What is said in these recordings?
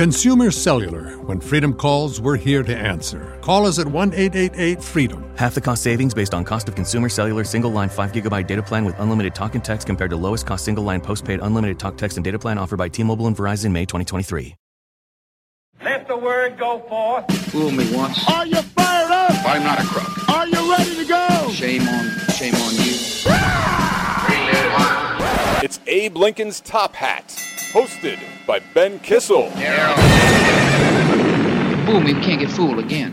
Consumer Cellular. When freedom calls, we're here to answer. Call us at 1 888 freedom. Half the cost savings based on cost of consumer cellular single line 5 gigabyte data plan with unlimited talk and text compared to lowest cost single line postpaid unlimited talk, text, and data plan offered by T Mobile and Verizon May 2023. Let the word go forth. Fool me once. Are you fired up? I'm not a crook. Are you ready to go? Shame on, shame on you. Ah! It's Abe Lincoln's Top Hat, hosted by Ben Kissel. Fool me, can't get fooled again.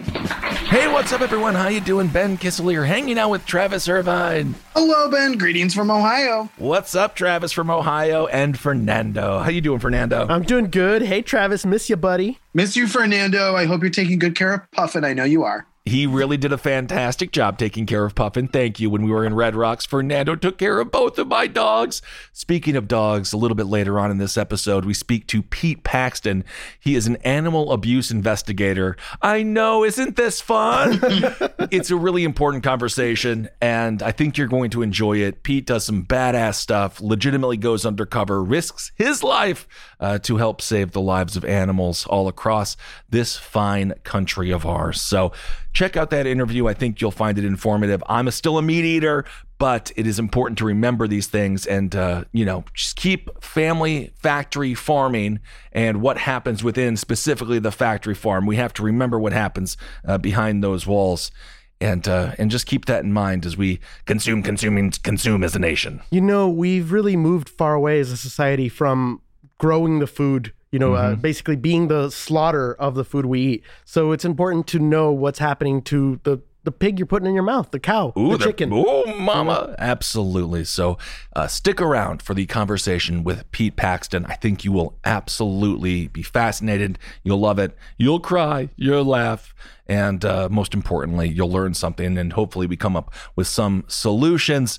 Hey, what's up, everyone? How you doing? Ben Kissel here, hanging out with Travis Irvine. Hello, Ben. Greetings from Ohio. What's up, Travis from Ohio and Fernando? How you doing, Fernando? I'm doing good. Hey, Travis, miss you, buddy. Miss you, Fernando. I hope you're taking good care of Puffin. I know you are. He really did a fantastic job taking care of Puffin. Thank you. When we were in Red Rocks, Fernando took care of both of my dogs. Speaking of dogs, a little bit later on in this episode, we speak to Pete Paxton. He is an animal abuse investigator. I know, isn't this fun? it's a really important conversation, and I think you're going to enjoy it. Pete does some badass stuff, legitimately goes undercover, risks his life uh, to help save the lives of animals all across this fine country of ours. So, check out that interview. I think you'll find it informative. I'm a, still a meat eater, but it is important to remember these things and, uh, you know, just keep family factory farming and what happens within specifically the factory farm. We have to remember what happens uh, behind those walls. And uh, and just keep that in mind as we consume, and consume as a nation. You know, we've really moved far away as a society from growing the food you know, uh, basically being the slaughter of the food we eat. So it's important to know what's happening to the the pig you're putting in your mouth, the cow, the chicken. Oh, mama. Absolutely. So uh, stick around for the conversation with Pete Paxton. I think you will absolutely be fascinated. You'll love it. You'll cry. You'll laugh. And uh, most importantly, you'll learn something and hopefully we come up with some solutions.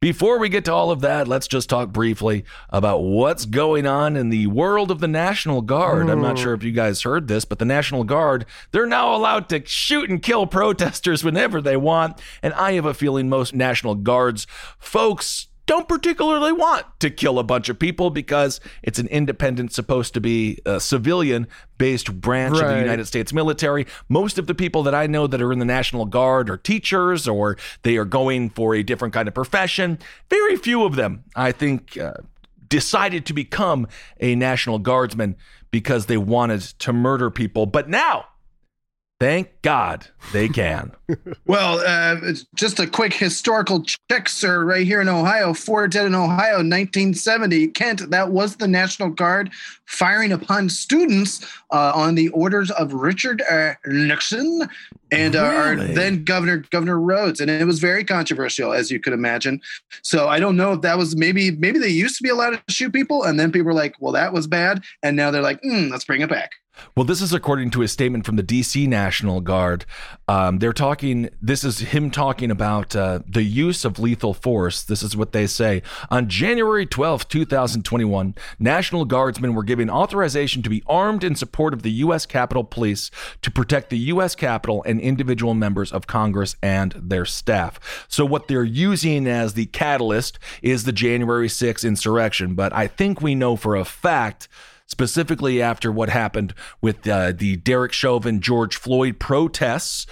Before we get to all of that, let's just talk briefly about what's going on in the world of the National Guard. I'm not sure if you guys heard this, but the National Guard, they're now allowed to shoot and kill protesters whenever they want. And I have a feeling most National Guards folks don't particularly want to kill a bunch of people because it's an independent, supposed to be a civilian based branch of the United States military. Most of the people that I know that are in the National Guard are teachers or they are going for a different kind of profession. Very few of them, I think, uh, decided to become a National Guardsman because they wanted to murder people. But now, thank God they can. Well, uh, just a quick historical check, sir. Right here in Ohio, Fort Dead in Ohio, 1970. Kent, that was the National Guard firing upon students uh, on the orders of Richard uh, Nixon and uh, our then Governor Governor Rhodes, and it was very controversial, as you could imagine. So I don't know if that was maybe maybe they used to be allowed to shoot people, and then people were like, "Well, that was bad," and now they're like, mm, "Let's bring it back." Well, this is according to a statement from the DC National Guard. Um, they're talking, this is him talking about uh, the use of lethal force. This is what they say. On January 12th, 2021, National Guardsmen were given authorization to be armed in support of the U.S. Capitol Police to protect the U.S. Capitol and individual members of Congress and their staff. So, what they're using as the catalyst is the January 6th insurrection. But I think we know for a fact specifically after what happened with uh, the Derek Chauvin, George Floyd protests.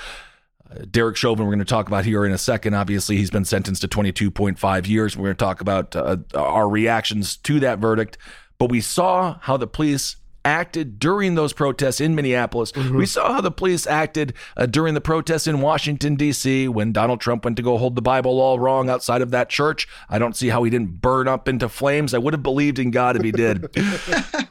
Uh, Derek Chauvin, we're going to talk about here in a second. Obviously, he's been sentenced to 22.5 years. We're going to talk about uh, our reactions to that verdict. But we saw how the police acted during those protests in Minneapolis. We saw how the police acted uh, during the protests in Washington, D.C., when Donald Trump went to go hold the Bible all wrong outside of that church. I don't see how he didn't burn up into flames. I would have believed in God if he did.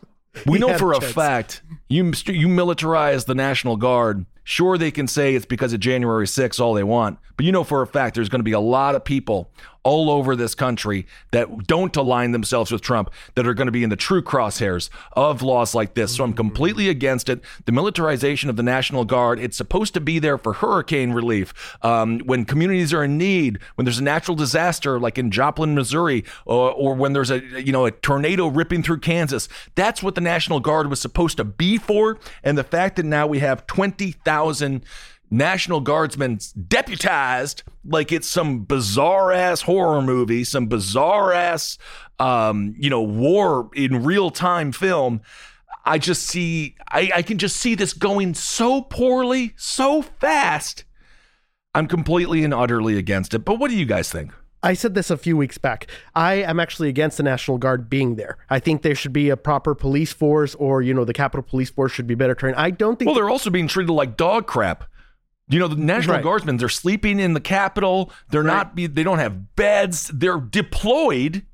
We know for a fact you you militarize the National Guard. Sure, they can say it's because of January 6th, all they want, but you know for a fact there's going to be a lot of people all over this country that don't align themselves with Trump that are going to be in the true crosshairs of laws like this. So I'm completely against it. The militarization of the National Guard, it's supposed to be there for hurricane relief, um, when communities are in need, when there's a natural disaster like in Joplin, Missouri, or, or when there's a you know a tornado ripping through Kansas. That's what the National Guard was supposed to be for. And the fact that now we have 20,000 National Guardsmen deputized like it's some bizarre ass horror movie, some bizarre ass, um, you know, war in real time film. I just see, I, I can just see this going so poorly, so fast. I'm completely and utterly against it. But what do you guys think? I said this a few weeks back. I am actually against the National Guard being there. I think there should be a proper police force, or you know, the Capitol Police Force should be better trained. I don't think. Well, they're also being treated like dog crap. You know, the National Right. Guardsmen, they're sleeping in the Capitol. They're not. They don't have beds. They're deployed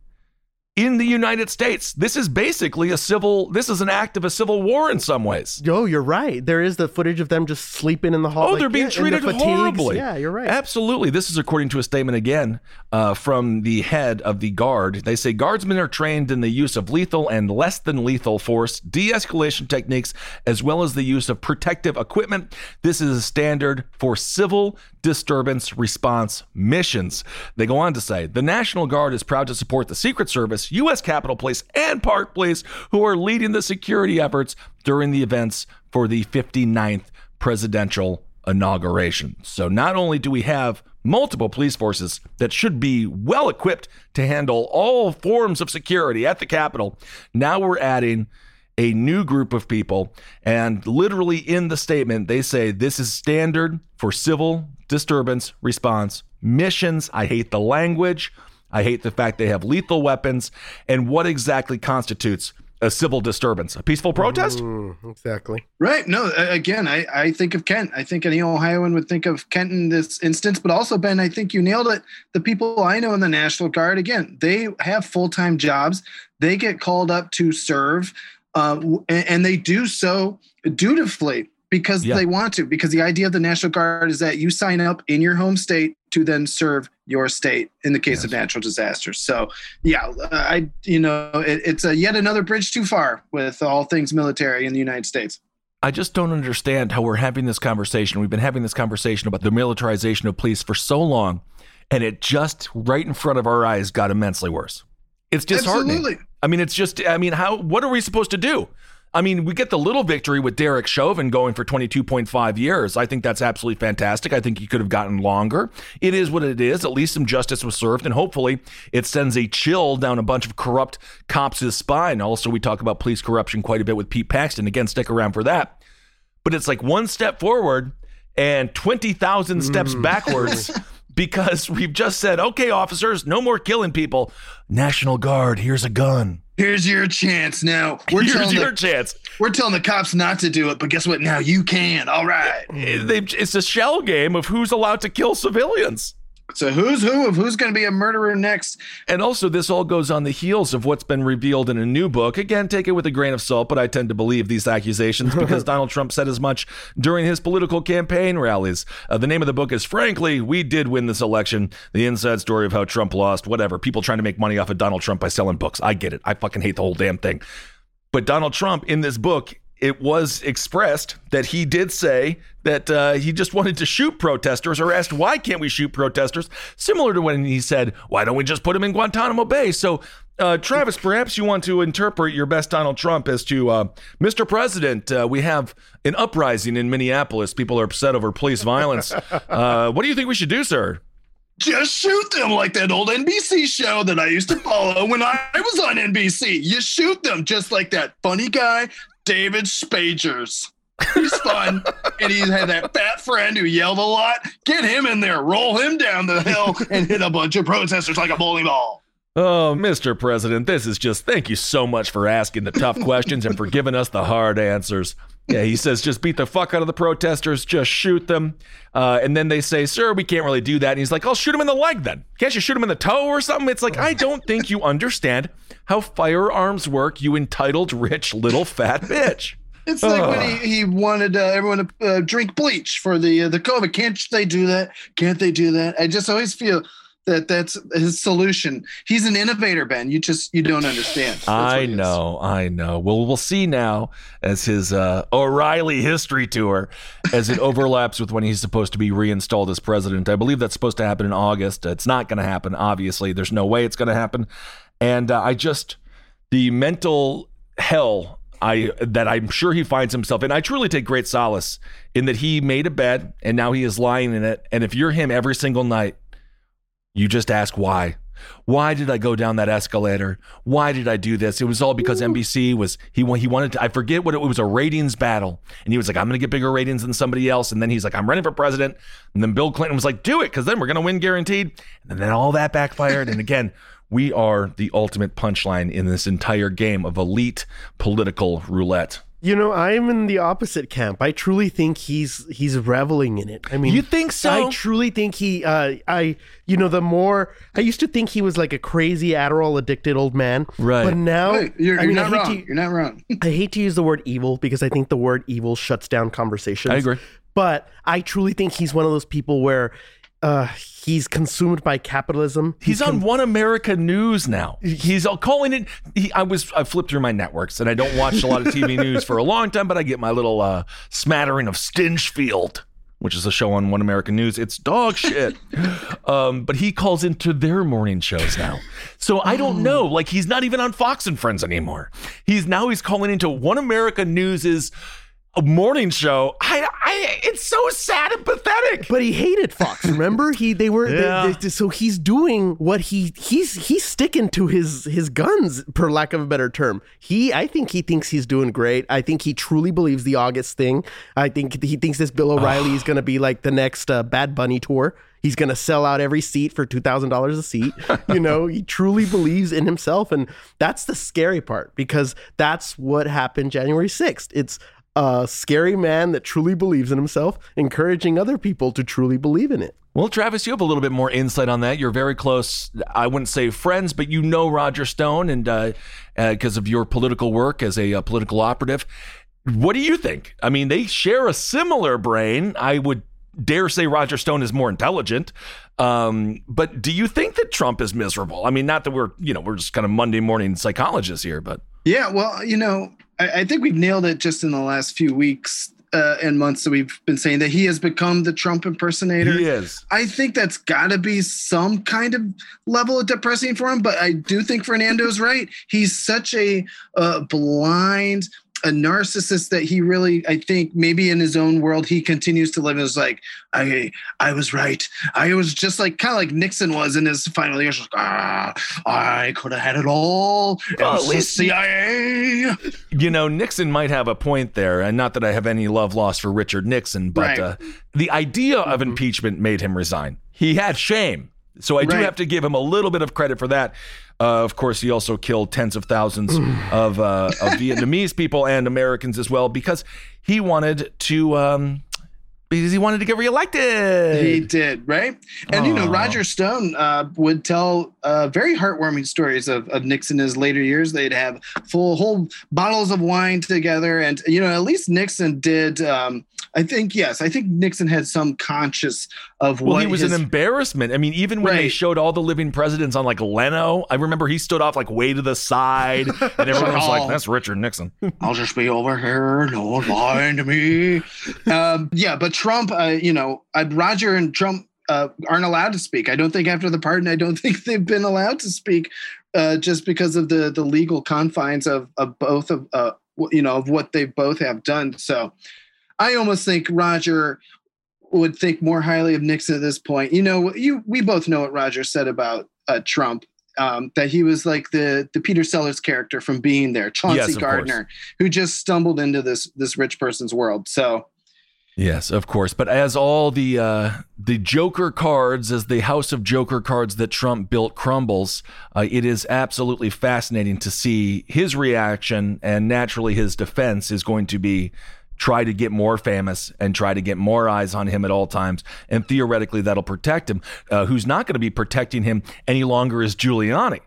in the United States. This is basically a civil, this is an act of a civil war in some ways. Oh, you're right. There is the footage of them just sleeping in the hall. Oh, like, they're being yeah, treated fatigues. horribly. Yeah, you're right. Absolutely. This is according to a statement again uh, from the head of the guard. They say guardsmen are trained in the use of lethal and less than lethal force, de escalation techniques, as well as the use of protective equipment. This is a standard for civil disturbance response missions. They go on to say the National Guard is proud to support the Secret Service, U.S. Capitol Police, and Park Police, who are leading the security efforts during the events for the 59th presidential inauguration. So not only do we have multiple police forces that should be well equipped to handle all forms of security at the Capitol, now we're adding a new group of people. And literally in the statement, they say this is standard for civil disturbance response missions. I hate the language. I hate the fact they have lethal weapons. And what exactly constitutes a civil disturbance? A peaceful protest? Mm, exactly. Right. No, again, I, I think of Kent. I think any Ohioan would think of Kent in this instance, but also, Ben, I think you nailed it. The people I know in the National Guard, again, they have full time jobs. They get called up to serve, uh, and, and they do so dutifully because Yeah. they want to. Because the idea of the National Guard is that you sign up in your home state to then serve your state in the case of natural disasters. So, yeah, I, you know, it, it's a yet another bridge too far with all things military in the United States. I just don't understand how we're having this conversation. We've been having this conversation about the militarization of police for so long, and it just right in front of our eyes got immensely worse. It's disheartening. Absolutely. I mean, it's just, I mean, how, what are we supposed to do? I mean, we get the little victory with Derek Chauvin going for 22.5 years. I think that's absolutely fantastic. I think he could have gotten longer. It is what it is. At least some justice was served, and hopefully it sends a chill down a bunch of corrupt cops' spine. Also, we talk about police corruption quite a bit with Pete Paxton. Again, stick around for that. But it's like one step forward and 20,000 steps hmm. backwards because we've just said, okay, officers, no more killing people. National Guard, here's a gun. Here's your chance now. We're Here's your the, chance. we're telling the cops not to do it, but guess what? Now you can. All right. It's a shell game of who's allowed to kill civilians. So who's who of who's going to be a murderer next? And also, this all goes on the heels of what's been revealed in a new book. Again, take it with a grain of salt, but I tend to believe these accusations because Donald Trump said as much during his political campaign rallies. Uh, the name of the book is Frankly, We Did Win This Election The Inside Story of How Trump Lost, whatever. People trying to make money off of Donald Trump by selling books. I get it. I fucking hate the whole damn thing. But Donald Trump in this book, it was expressed that he did say that uh, he just wanted to shoot protesters or asked, why can't we shoot protesters? Similar to when he said, why don't we just put them in Guantanamo Bay? So, uh, Travis, perhaps you want to interpret your best Donald Trump as to, uh, Mr. President, uh, we have an uprising in Minneapolis. People are upset over police violence. Uh, what do you think we should do, sir? Just shoot them like that old NBC show that I used to follow when I was on NBC. You shoot them just like that funny guy, David Spagers. He's fun, and he had that fat friend who yelled a lot. Get him in there, roll him down the hill, and hit a bunch of protesters like a bowling ball. Oh, Mr. President, this is just thank you so much for asking the tough questions and for giving us the hard answers. Yeah, he says just beat the fuck out of the protesters, just shoot them. Uh, and then they say, sir, we can't really do that. And he's like, I'll shoot him in the leg then. Can't you shoot him in the toe or something? It's like, I don't think you understand how firearms work, you entitled, rich, little fat bitch. It's like when he, he wanted uh, everyone to uh, drink bleach for the uh, the COVID. Can't they do that? Can't they do that? I just always feel that that's his solution. He's an innovator, Ben. You just you don't understand. That's I what he is. know, I know. Well, we'll see now as his uh, O'Reilly history tour, as it overlaps with when he's supposed to be reinstalled as president. I believe that's supposed to happen in August. It's not going to happen. Obviously, there's no way it's going to happen. And uh, I just the mental hell I that I'm sure he finds himself in. I truly take great solace in that he made a bed and now he is lying in it. And if you're him every single night, you just ask why. Why did I go down that escalator? Why did I do this? It was all because NBC was he he wanted to I forget what it, it was a ratings battle. And he was like I'm going to get bigger ratings than somebody else and then he's like I'm running for president. And then Bill Clinton was like do it cuz then we're going to win guaranteed. And then all that backfired and again we are the ultimate punchline in this entire game of elite political roulette. You know, I'm in the opposite camp. I truly think he's he's reveling in it. I mean, You think so? I truly think he. Uh, I you know, the more I used to think he was like a crazy Adderall addicted old man. Right. But now, Hey, you're, I you're mean, I not wrong. to- you're not wrong. I hate to use the word evil because I think the word evil shuts down conversations. I agree. But I truly think he's one of those people where uh, he's consumed by capitalism. He's on One America News now. He's all calling it. He, I was I flipped through my networks and I don't watch a lot of TV news for a long time, but I get my little uh, smattering of Stinchfield, which is a show on One American News. It's dog shit. um, but he calls into their morning shows now, so I don't know. Like he's not even on Fox and Friends anymore. He's now he's calling into One America News's a morning show. I, I, it's so sad and pathetic. But he hated Fox. Remember, he they were they- Yeah. they- so he's doing what he he's he's sticking to his his guns, per lack of a better term. He I think he thinks he's doing great. I think he truly believes the August thing. I think he thinks this Bill O'Reilly is going to be like the next uh, Bad Bunny tour. He's going to sell out every seat for two thousand dollars a seat. You know, he truly believes in himself, and that's the scary part because that's what happened January sixth. It's a scary man that truly believes in himself, encouraging other people to truly believe in it. Well, Travis, you have a little bit more insight on that. You're very close. I wouldn't say friends, but you know Roger Stone, and because of your political work as a uh, political operative, what do you think? I mean, they share a similar brain. I would dare say Roger Stone is more intelligent. Um, but do you think that Trump is miserable? I mean, not that we're you know we're just kind of Monday morning psychologists here, but Yeah, well, you know, I, I think we've nailed it just in the last few weeks uh, and months that we've been saying that he has become the Trump impersonator. he is. I think that's got to be some kind of level of depressing for him, but I do think Fernando's right. He's such a uh, blind, a narcissist that he really, I think, maybe in his own world, he continues to live as like, I, I was right. I was just like kind of like Nixon was in his final years. Like, ah, I could have had it all. Well, at least- CIA. You know, Nixon might have a point there, and not that I have any love lost for Richard Nixon, but Right. uh, the idea of impeachment made him resign. He had shame. So I do Right. have to give him a little bit of credit for that. Uh, of course, he also killed tens of thousands of, uh, of Vietnamese people and Americans as well because he wanted to. Um, because he wanted to get reelected. He did, right? And you know, Roger Stone uh, would tell uh, very heartwarming stories of, of Nixon in his later years. They'd have full whole bottles of wine together, and you know, at least Nixon did. Um, I think yes, I think Nixon had some conscious of Well, what he was his, an embarrassment. I mean, even when they showed all the living presidents on like Leno, I remember he stood off like way to the side, and everyone was like, Oh. "That's Richard Nixon." I'll just be over here. No one mind me. Um, yeah, but Trump, uh, you know, uh, Roger and Trump uh, aren't allowed to speak. I don't think after the pardon, I don't think they've been allowed to speak uh, just because of the the legal confines of of both of uh, you know of what they both have done. So I almost think Roger would think more highly of Nixon at this point. You know, you we both know what Roger said about uh, Trump. Um, that he was like the the Peter Sellers character from being there, Chauncey Yes, of course. Gardiner, who just stumbled into this this rich person's world. So Yes, of course. But as all the uh, the Joker cards, as the house of Joker cards that Trump built crumbles, uh, it is absolutely fascinating to see his reaction, and naturally his defense is going to be try to get more famous and try to get more eyes on him at all times. And theoretically, that'll protect him. Uh, who's not going to be protecting him any longer is Giuliani.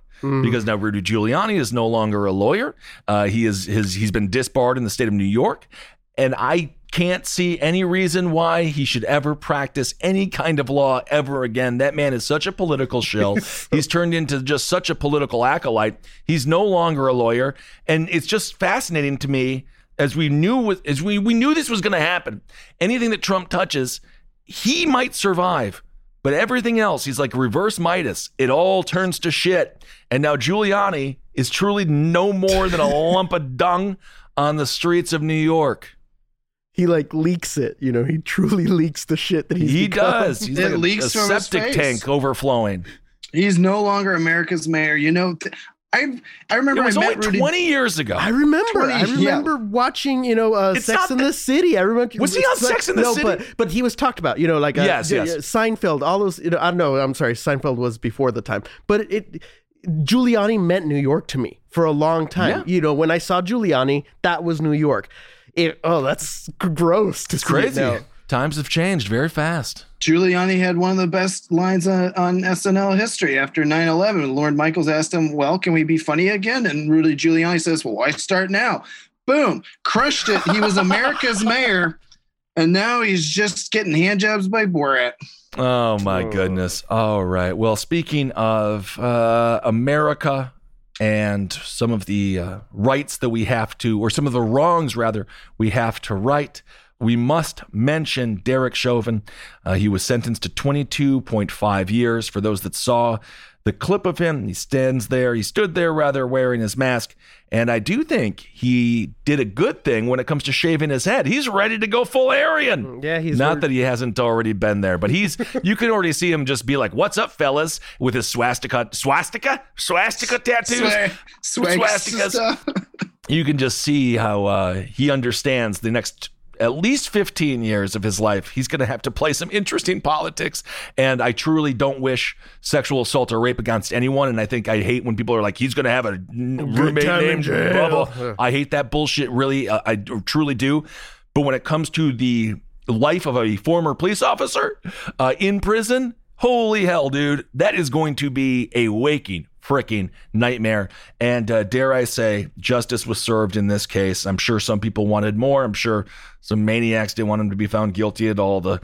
Because now Rudy Giuliani is no longer a lawyer. Uh, he is his he's been disbarred in the state of New York, and I can't see any reason why he should ever practice any kind of law ever again. That man is such a political shill. He's turned into just such a political acolyte. He's no longer a lawyer, and it's just fascinating to me as we knew as we we knew this was going to happen. Anything that Trump touches, he might survive. But everything else, he's like reverse Midas. It all turns to shit. And now Giuliani is truly no more than a lump of dung on the streets of New York. He like leaks it, you know. He truly leaks the shit that he's. He become. does. He's It like a- leaks a, from septic tank overflowing. He's no longer America's mayor. You know, th- I I remember It was I only met Rudy. 20 years ago. I remember. 20 I yeah. remember watching, you know, uh, Sex in that- the City. I remember. Was he on it's Sex in the no, City? but but he was talked about. You know, like uh, Yes, yeah, yes. yeah, Seinfeld. All those. You know, I don't know. I'm sorry. Seinfeld was before the time, but it. Giuliani meant New York to me for a long time. Yeah. You know, when I saw Giuliani, that was New York. It, oh, that's gross to It's see it crazy. Times have changed very fast. Giuliani had one of the best lines on, on SNL history after 9 11. Lorne Michaels asked him, Well, can we be funny again? And Rudy Giuliani says, Well, why start now? Boom, crushed it. He was America's mayor, and now he's just getting handjobs by Borat. Oh my goodness. All right. Well, speaking of uh, America and some of the uh, rights that we have to, or some of the wrongs rather, we have to right. We must mention Derek Chauvin. Uh, he was sentenced to 22.5 years. For those that saw the clip of him, he stands there, he stood there rather wearing his mask. And I do think he did a good thing when it comes to shaving his head. He's ready to go full Aryan. Yeah, he's not re- that he hasn't already been there, but he's you can already see him just be like, "What's up, fellas?" with his swastika, swastika, swastika tattoos, Swag, swag swastikas. You can just see how uh, he understands the next at least 15 years of his life. He's going to have to play some interesting politics, and I truly don't wish sexual assault or rape against anyone. And I think I hate when people are like, "He's going to have a roommate named. Bubba." I hate that bullshit. Really, uh, I truly do. But when it comes to the life of a former police officer uh, in prison, holy hell, dude, that is going to be a waking freaking nightmare. And uh, dare I say, justice was served in this case. I'm sure some people wanted more. I'm sure some maniacs didn't want him to be found guilty at all. The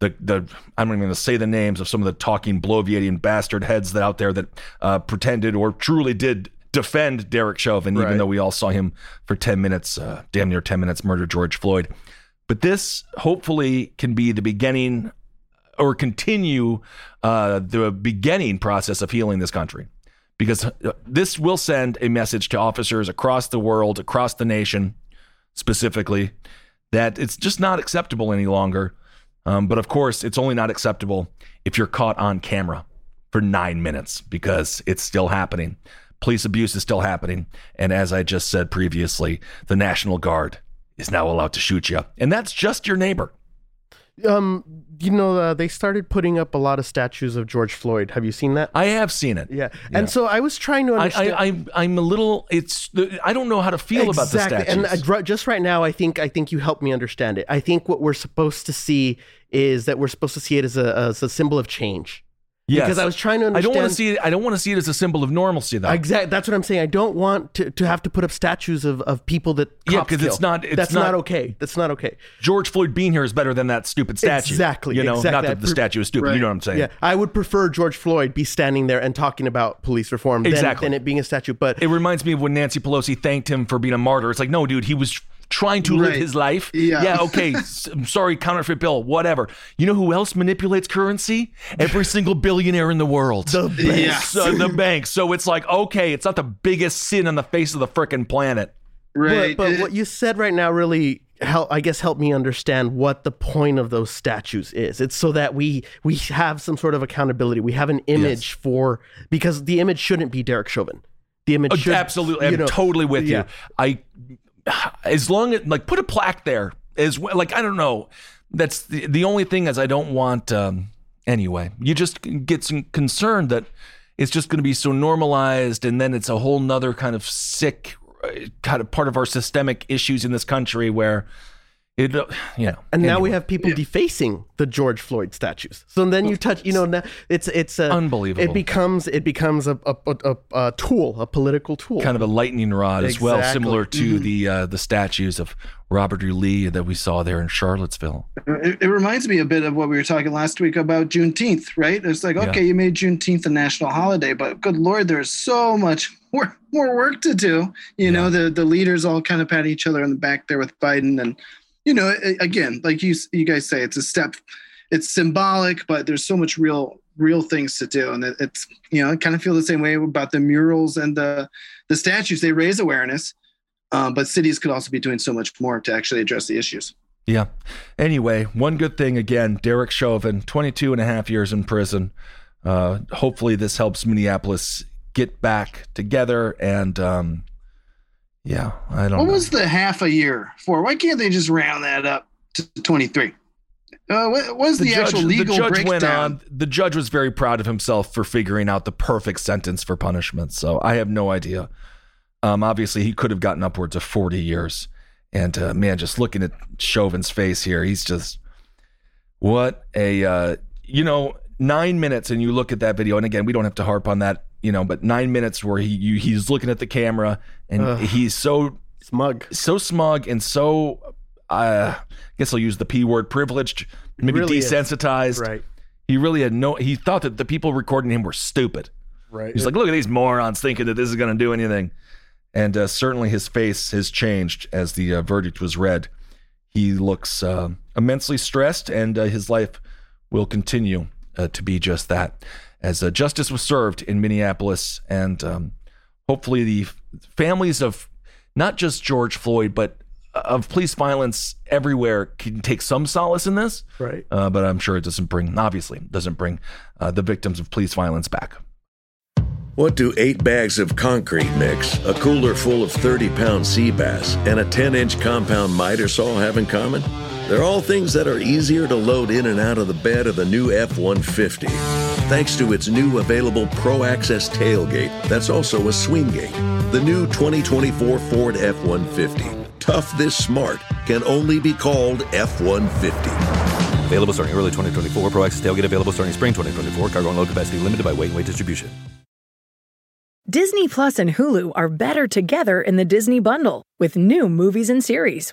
the the I'm not even going to say the names of some of the talking bloviating bastard heads that out there that uh, pretended or truly did defend Derek Chauvin, even though we all saw him for 10 minutes, uh, damn near 10 minutes, murder George Floyd. But this hopefully can be the beginning or continue uh, the beginning process of healing this country. Because uh, this will send a message to officers across the world, across the nation specifically, that it's just not acceptable any longer. Um, but of course, it's only not acceptable if you're caught on camera for nine minutes because it's still happening. Police abuse is still happening. And as I just said previously, the National Guard is now allowed to shoot you. And that's just your neighbor. Um, you know, uh, they started putting up a lot of statues of George Floyd. Have you seen that? I have seen it. Yeah. And so I was trying to I, understand. I, I, I'm a little. It's. I don't know how to feel about the statues. And uh, just right now, I think I think you helped me understand it. I think what we're supposed to see is that we're supposed to see it as a as a symbol of change. Yes. Because I was trying to understand. I don't want to see it. I don't want to see it as a symbol of normalcy, though. Exactly. That's what I'm saying. I don't want to, to have to put up statues of, of people that Yeah, cops 'cause it's not- it's That's not, not- okay. That's not okay. George Floyd being here is better than that stupid statue. Exactly, You know, exactly. not that the statue is stupid. Right. You know what I'm saying? Yeah, I would prefer George Floyd be standing there and talking about police reform Exactly. than, than it being a statue. But It reminds me of when Nancy Pelosi thanked him for being a martyr. It's like, no, dude, he was trying to live his life. Yeah. okay. s- I'm sorry, counterfeit bill, whatever. You know who else manipulates currency? Every single billionaire in the world. the Yeah. So, the bank. So it's like, okay, it's not the biggest sin on the face of the frickin' planet. Right. But, but what you said right now really help I guess help me understand what the point of those statues is. It's so that we we have some sort of accountability. We have an image for because the image shouldn't be Derek Chauvin. The image Oh, should Absolutely, you I'm know, totally with yeah. you. I, as long as like put a plaque there as well. Like I don't know. That's the the only thing is I don't want. Um, anyway, you just get some concerned that it's just going to be so normalized, and then it's a whole nother kind of sick, uh, kind of part of our systemic issues in this country where. It, uh, you know, And now we have people defacing the George Floyd statues. So then you touch, you know, now it's it's a, Unbelievable. It becomes it becomes a a, a, a, a tool, a political tool. kind of a lightning rod as well, similar to Mm-hmm. the uh, the statues of Robert E. Lee that we saw there in Charlottesville. It, it reminds me a bit of what we were talking last week about Juneteenth, right? It's like, Yeah. okay, you made Juneteenth a national holiday, but good lord, there's so much more, more work to do. You know, the the leaders all kind of pat each other on the back there with Biden, and you know, again, like you you guys say, it's a step, it's symbolic, but there's so much real real things to do, and it, it's you know, I kind of feel the same way about the murals and the the statues. They raise awareness, um, but cities could also be doing so much more to actually address the issues. Yeah. Anyway, one good thing again, Derek Chauvin, 22 and a half years in prison. Uh, hopefully, this helps Minneapolis get back together. And um, yeah, I don't What know. was the half a year for? Why can't they just round that up to 23? Uh, what was the, actual legal the judge breakdown? went on. The judge was very proud of himself for figuring out the perfect sentence for punishment. So I have no idea. Um, obviously, he could have gotten upwards of 40 years. And uh, man, just looking at Chauvin's face here, he's just what a uh, you know nine minutes. And you look at that video, and again, we don't have to harp on that, you know, but nine minutes where he you, he's looking at the camera and Ugh. he's so Smug. so smug and so uh, I guess I'll use the p word privileged, maybe really is. desensitized. Right. He really had no. He thought that the people recording him were stupid. Right. He's like, look at these morons thinking that this is going to do anything. And uh, certainly his face has changed as the uh, verdict was read. He looks uh, immensely stressed, and uh, his life will continue uh, to be just that. As uh, justice was served in Minneapolis, and um, hopefully the f- families of not just George Floyd, but of police violence everywhere can take some solace in this. Right. Uh, but I'm sure it doesn't bring, obviously, doesn't bring uh, the victims of police violence back. What do eight bags of concrete mix, a cooler full of 30 pound sea bass, and a 10 inch compound miter saw have in common? They're all things that are easier to load in and out of the bed of the new F 150. Thanks to its new available Pro Access tailgate that's also a swing gate. The new 2024 Ford F 150. Tough this smart can only be called F 150. Available starting early 2024. Pro Access tailgate available starting spring 2024. Cargo and load capacity limited by weight and weight distribution. Disney Plus and Hulu are better together in the Disney Bundle with new movies and series.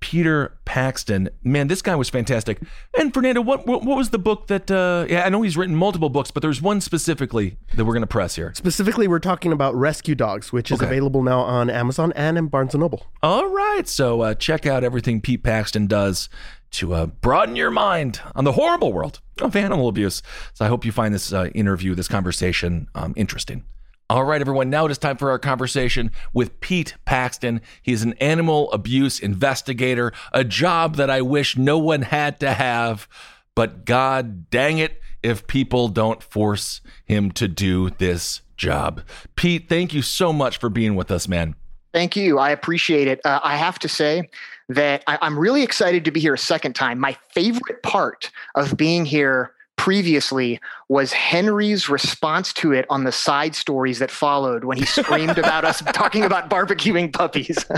Peter Paxton. Man, this guy was fantastic. And Fernando, what what, what was the book that? Uh, yeah, I know he's written multiple books, but there's one specifically that we're going to press here. Specifically, we're talking about Rescue Dogs, which is Okay. available now on Amazon and in Barnes and Noble. All right, so uh, check out everything Pete Paxton does to uh, broaden your mind on the horrible world of animal abuse. So I hope you find this uh, interview, this conversation, um, interesting. All right, everyone. Now it is time for our conversation with Pete Paxton. He's an animal abuse investigator, a job that I wish no one had to have. But God dang it, if people don't force him to do this job. Pete, thank you so much for being with us, man. Thank you. I appreciate it. Uh, I have to say that I, I'm really excited to be here a second time. My favorite part of being here previously was Henry's response to it on the side stories that followed when he screamed about us talking about barbecuing puppies.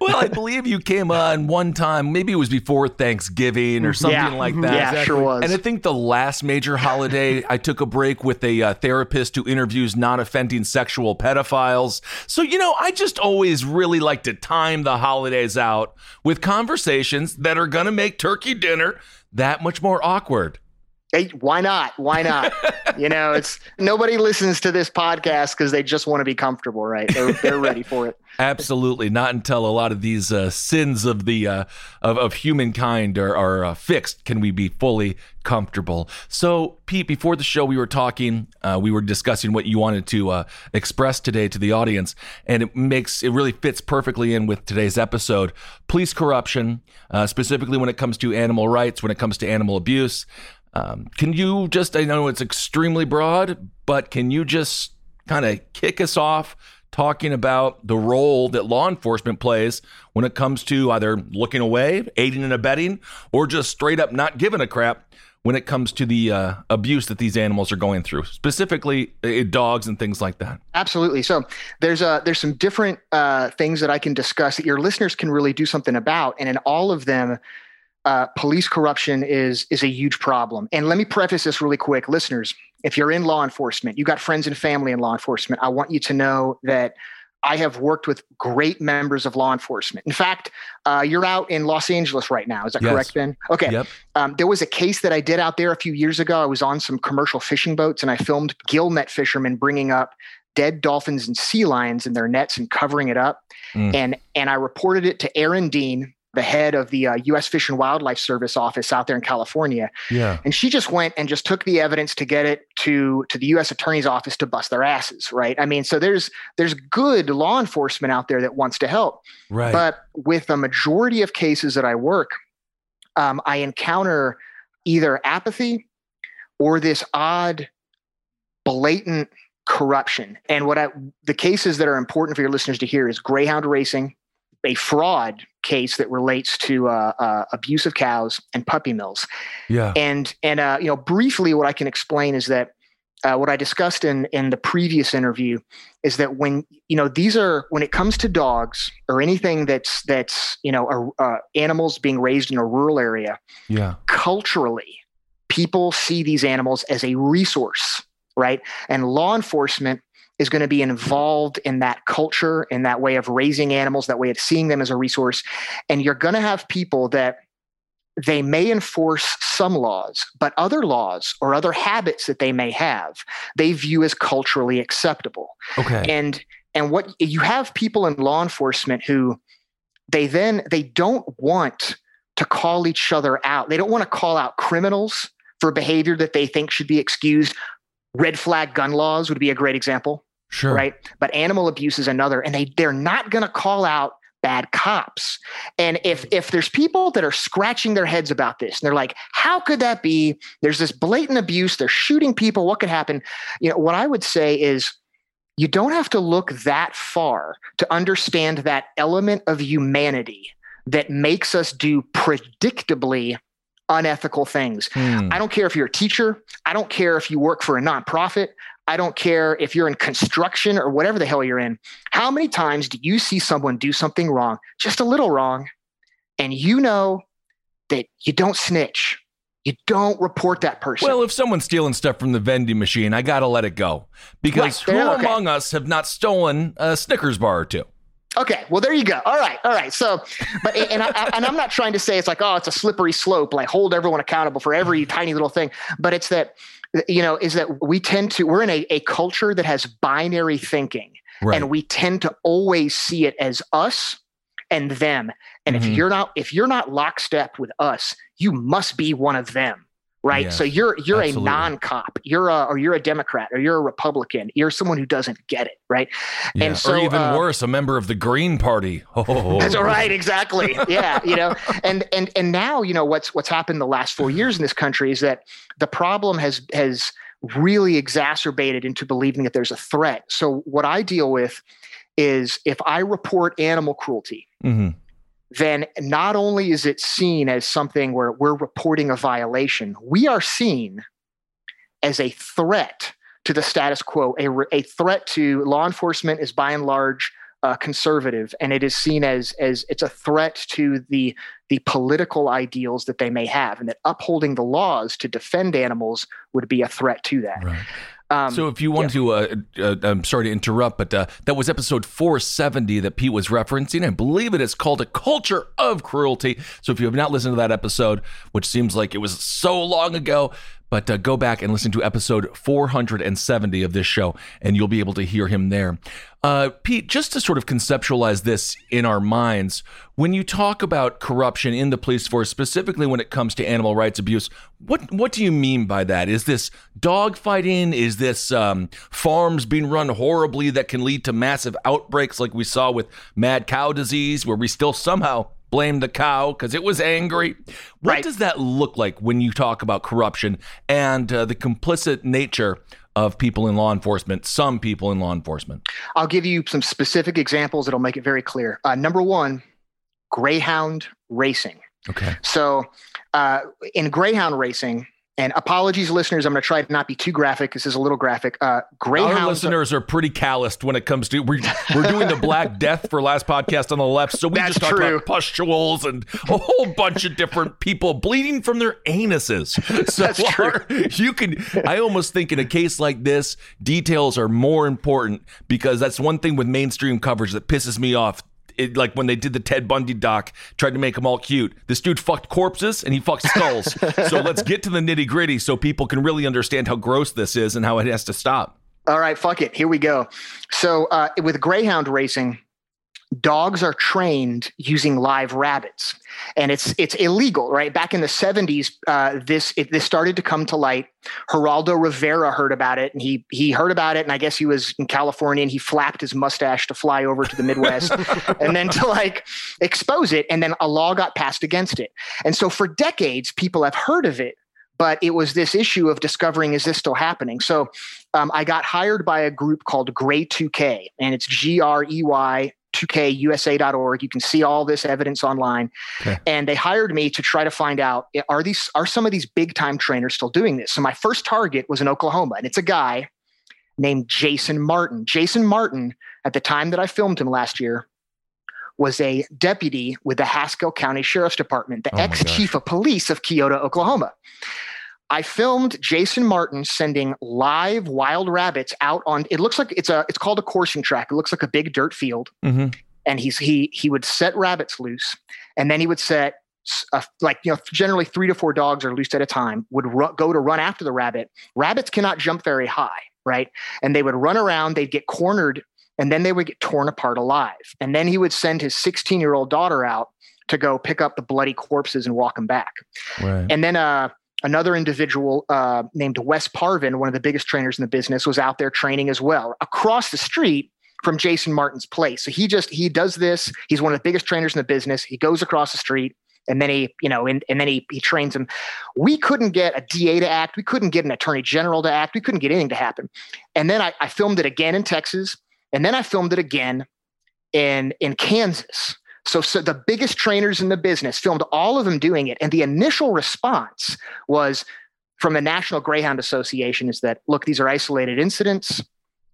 well, I believe you came on one time, maybe it was before Thanksgiving or something Yeah. like that. Yeah, sure was. And I think the last major holiday, I took a break with a uh, therapist who interviews non offending sexual pedophiles. So, you know, I just always really like to time the holidays out with conversations that are going to make turkey dinner that much more awkward. Hey, why not? Why not? you know, it's nobody listens to this podcast because they just want to be comfortable, right? They're, they're ready for it. Absolutely, not until a lot of these uh, sins of the uh, of, of humankind are, are uh, fixed can we be fully comfortable. So, Pete, before the show, we were talking, uh, we were discussing what you wanted to uh, express today to the audience, and it makes it really fits perfectly in with today's episode. Police corruption, uh, specifically when it comes to animal rights, when it comes to animal abuse. Um, can you just, I know it's extremely broad, but can you just kind of kick us off talking about the role that law enforcement plays when it comes to either looking away, aiding and abetting, or just straight up not giving a crap when it comes to the uh, abuse that these animals are going through, specifically uh, dogs and things like that. Absolutely. So there's uh, there's some different uh, things that I can discuss that your listeners can really do something about, and in all of them, uh, police corruption is is a huge problem. And let me preface this really quick, listeners. If you're in law enforcement, you got friends and family in law enforcement. I want you to know that I have worked with great members of law enforcement. In fact, uh, you're out in Los Angeles right now. Is that Yes. correct, Ben? Okay. Yep. Um, there was a case that I did out there a few years ago. I was on some commercial fishing boats and I filmed gill net fishermen bringing up dead dolphins and sea lions in their nets and covering it up. Mm. And and I reported it to Aaron Dean, the head of the uh, U.S. Fish and Wildlife Service office out there in California. Yeah. And she just went and just took the evidence to get it to to the U.S. Attorney's office to bust their asses, right? I mean, so there's there's good law enforcement out there that wants to help, Right. but with a majority of cases that I work, um, I encounter either apathy or this odd, blatant corruption. And what I the cases that are important for your listeners to hear is greyhound racing, a fraud case that relates to uh, uh, abuse of cows and puppy mills. Yeah. And and uh, you know, briefly, what I can explain is that uh, what I discussed in in the previous interview is that when you know these are when it comes to dogs or anything that's that's you know a, uh, animals being raised in a rural area, Yeah. culturally, people see these animals as a resource, right? And law enforcement is going to be involved in that culture, in that way of raising animals, that way of seeing them as a resource. And you're going to have people that they may enforce some laws, but other laws or other habits that they may have, they view as culturally acceptable Okay. and and what you have people in law enforcement who they then they don't want to call each other out they don't want to call out criminals for behavior that they think should be excused red flag gun laws would be a great example Sure. right? But animal abuse is another and they they're not going to call out bad cops. And if mm. if there's people that are scratching their heads about this and they're like how could that be? There's this blatant abuse they're shooting people what could happen? You know what i would say is you don't have to look that far to understand that element of humanity that makes us do predictably unethical things. Hmm. I don't care if you're a teacher, I don't care if you work for a nonprofit, I don't care if you're in construction or whatever the hell you're in. How many times do you see someone do something wrong, just a little wrong, and you know that you don't snitch? You don't report that person. Well, if someone's stealing stuff from the vending machine, I gotta let it go because Right, who okay. among us have not stolen a Snickers bar or two? Okay, well there you go. All right, all right. So, but and I, and I'm not trying to say it's like oh it's a slippery slope, like hold everyone accountable for every tiny little thing. But it's that you know is that we tend to we're in a, a culture that has binary thinking, Right. and we tend to always see it as us and them. And Mhm. if you're not if you're not lockstep with us, you must be one of them. Right. Yes, so you're you're absolutely. a non-cop. You're a or you're a Democrat or you're a Republican. You're someone who doesn't get it. Right. Yeah. And so or even uh, worse, a member of the Green Party. Oh, that's right, exactly. Yeah, you know, and and and now you know what's what's happened the last four years in this country is that the problem has has really exacerbated into believing that there's a threat. So what I deal with is if I report animal cruelty, hmm then not only is it seen as something where we're reporting a violation, we are seen as a threat to the status quo. A, a threat to law enforcement is by and large uh, conservative, and it is seen as as it's a threat to the the political ideals that they may have, and that upholding the laws to defend animals would be a threat to that. Right. Um, so if you want to, uh, uh, I'm sorry to interrupt, but uh, that was episode 470 that Pete was referencing. I believe it is called "A Culture of Cruelty." So if you have not listened to that episode, which seems like it was so long ago, but uh, go back and listen to episode 470 of this show, and you'll be able to hear him there. Uh, Pete, just to sort of conceptualize this in our minds, when you talk about corruption in the police force, specifically when it comes to animal rights abuse, what what do you mean by that? Is this dogfighting? Is this um, farms being run horribly that can lead to massive outbreaks, like we saw with mad cow disease, where we still somehow blame the cow because it was angry. What Right. does that look like when you talk about corruption and uh, the complicit nature of people in law enforcement, some people in law enforcement? I'll give you some specific examples that'll make it very clear. Uh, number one, Greyhound racing. Okay. So, uh, in Greyhound racing, and apologies, listeners, I'm going to try to not be too graphic. This is a little graphic. Uh, Greyhounds. Our listeners are pretty calloused when it comes to we're, we're doing the Black Death for last podcast on the left, so we That's just talked true. about pustules and a whole bunch of different people bleeding from their anuses. So That's true. you can. I almost think in a case like this, details are more important because that's one thing with mainstream coverage that pisses me off. It, like when they did the Ted Bundy doc, tried to make them all cute. This dude fucked corpses and he fucked skulls. so let's get to the nitty gritty so people can really understand how gross this is and how it has to stop. All right, fuck it. Here we go. So, uh, with Greyhound racing, dogs are trained using live rabbits, and it's it's illegal, right? Back in the '70s, uh, this it, this started to come to light. Geraldo Rivera heard about it, and he he heard about it, and I guess he was in California, and he flapped his mustache to fly over to the Midwest, and then to like expose it, and then a law got passed against it, and so for decades, people have heard of it. But it was this issue of discovering is this still happening? So um, I got hired by a group called Grey2K, and it's G R E Y 2kusa.org. You can see all this evidence online. Okay. And they hired me to try to find out are these are some of these big time trainers still doing this? So my first target was in Oklahoma, and it's a guy named Jason Martin. Jason Martin, at the time that I filmed him last year, was a deputy with the Haskell County Sheriff's Department, the Oh ex chief of police of Keota, Oklahoma. I filmed Jason Martin sending live wild rabbits out on. It looks like it's a. It's called a coursing track. It looks like a big dirt field, Mm-hmm. and he's he he would set rabbits loose, and then he would set a, like you know generally three to four dogs are loosed at a time. Would ru- go to run after the rabbit. Rabbits cannot jump very high, right? And they would run around. They'd get cornered, and then they would get torn apart alive. And then he would send his 16 year old daughter out to go pick up the bloody corpses and walk them back. Right. And then uh, another individual uh, named Wes Parvin, one of the biggest trainers in the business, was out there training as well across the street from Jason Martin's place. So he just he does this. He's one of the biggest trainers in the business. He goes across the street. And then he, you know, and, and then he he trains him. We couldn't get a DA to act. We couldn't get an attorney general to act. We couldn't get anything to happen. And then I, I filmed it again in Texas, and then I filmed it again in in Kansas. So, so the biggest trainers in the business filmed all of them doing it, and the initial response was from the National Greyhound Association is that look, these are isolated incidents.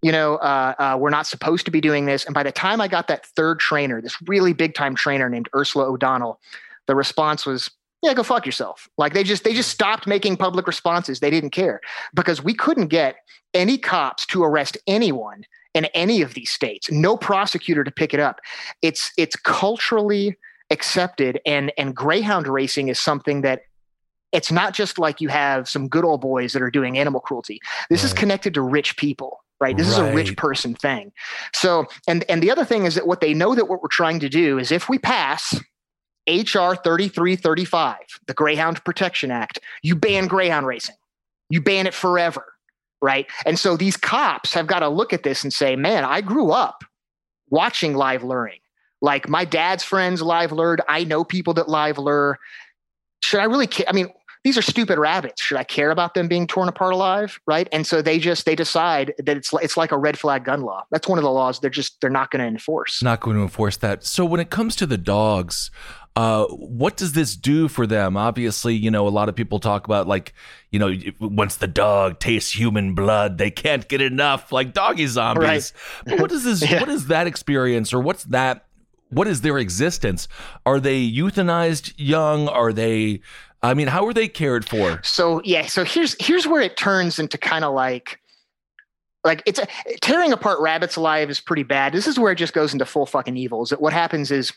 You know, uh, uh, we're not supposed to be doing this. And by the time I got that third trainer, this really big time trainer named Ursula O'Donnell, the response was, "Yeah, go fuck yourself." Like they just they just stopped making public responses. They didn't care because we couldn't get any cops to arrest anyone in any of these states. No prosecutor to pick it up. It's it's culturally accepted, and and greyhound racing is something that it's not just like you have some good old boys that are doing animal cruelty. This is connected to rich people. Right. This is a rich person thing. So, and and the other thing is that what they know that what we're trying to do is if we pass HR 3335, the Greyhound Protection Act, you ban greyhound racing. You ban it forever right? And so these cops have got to look at this and say, man, I grew up watching live luring. Like my dad's friends live lured. I know people that live lure. Should I really care? I mean, these are stupid rabbits. Should I care about them being torn apart alive? Right. And so they just they decide that it's it's like a red flag gun law. That's one of the laws they're just they're not going to enforce. Not going to enforce that. So when it comes to the dogs, uh, what does this do for them? Obviously, you know, a lot of people talk about like, you know, once the dog tastes human blood, they can't get enough, like doggy zombies. Right. But what is this? Yeah. What is that experience, or what's that? What is their existence? Are they euthanized young? Are they? I mean, how are they cared for? So yeah, so here's here's where it turns into kind of like like it's tearing apart rabbits alive is pretty bad. This is where it just goes into full fucking evils. That what happens is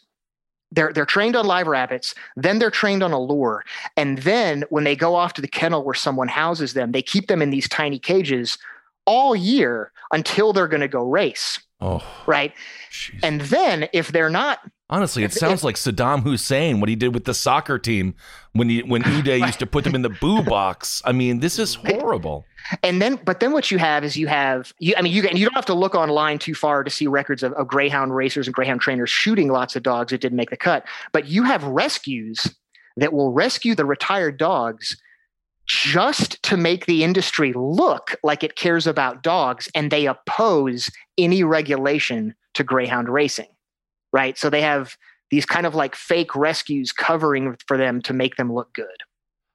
they're they're trained on live rabbits, then they're trained on a lure, and then when they go off to the kennel where someone houses them, they keep them in these tiny cages all year until they're going to go race. Oh, right. Geez. And then if they're not Honestly, it sounds like Saddam Hussein what he did with the soccer team when he when Uday used to put them in the boo box. I mean, this is horrible. And then, but then what you have is you have, you, I mean, you and you don't have to look online too far to see records of, of greyhound racers and greyhound trainers shooting lots of dogs that didn't make the cut. But you have rescues that will rescue the retired dogs just to make the industry look like it cares about dogs and they oppose any regulation to greyhound racing right? So they have these kind of like fake rescues covering for them to make them look good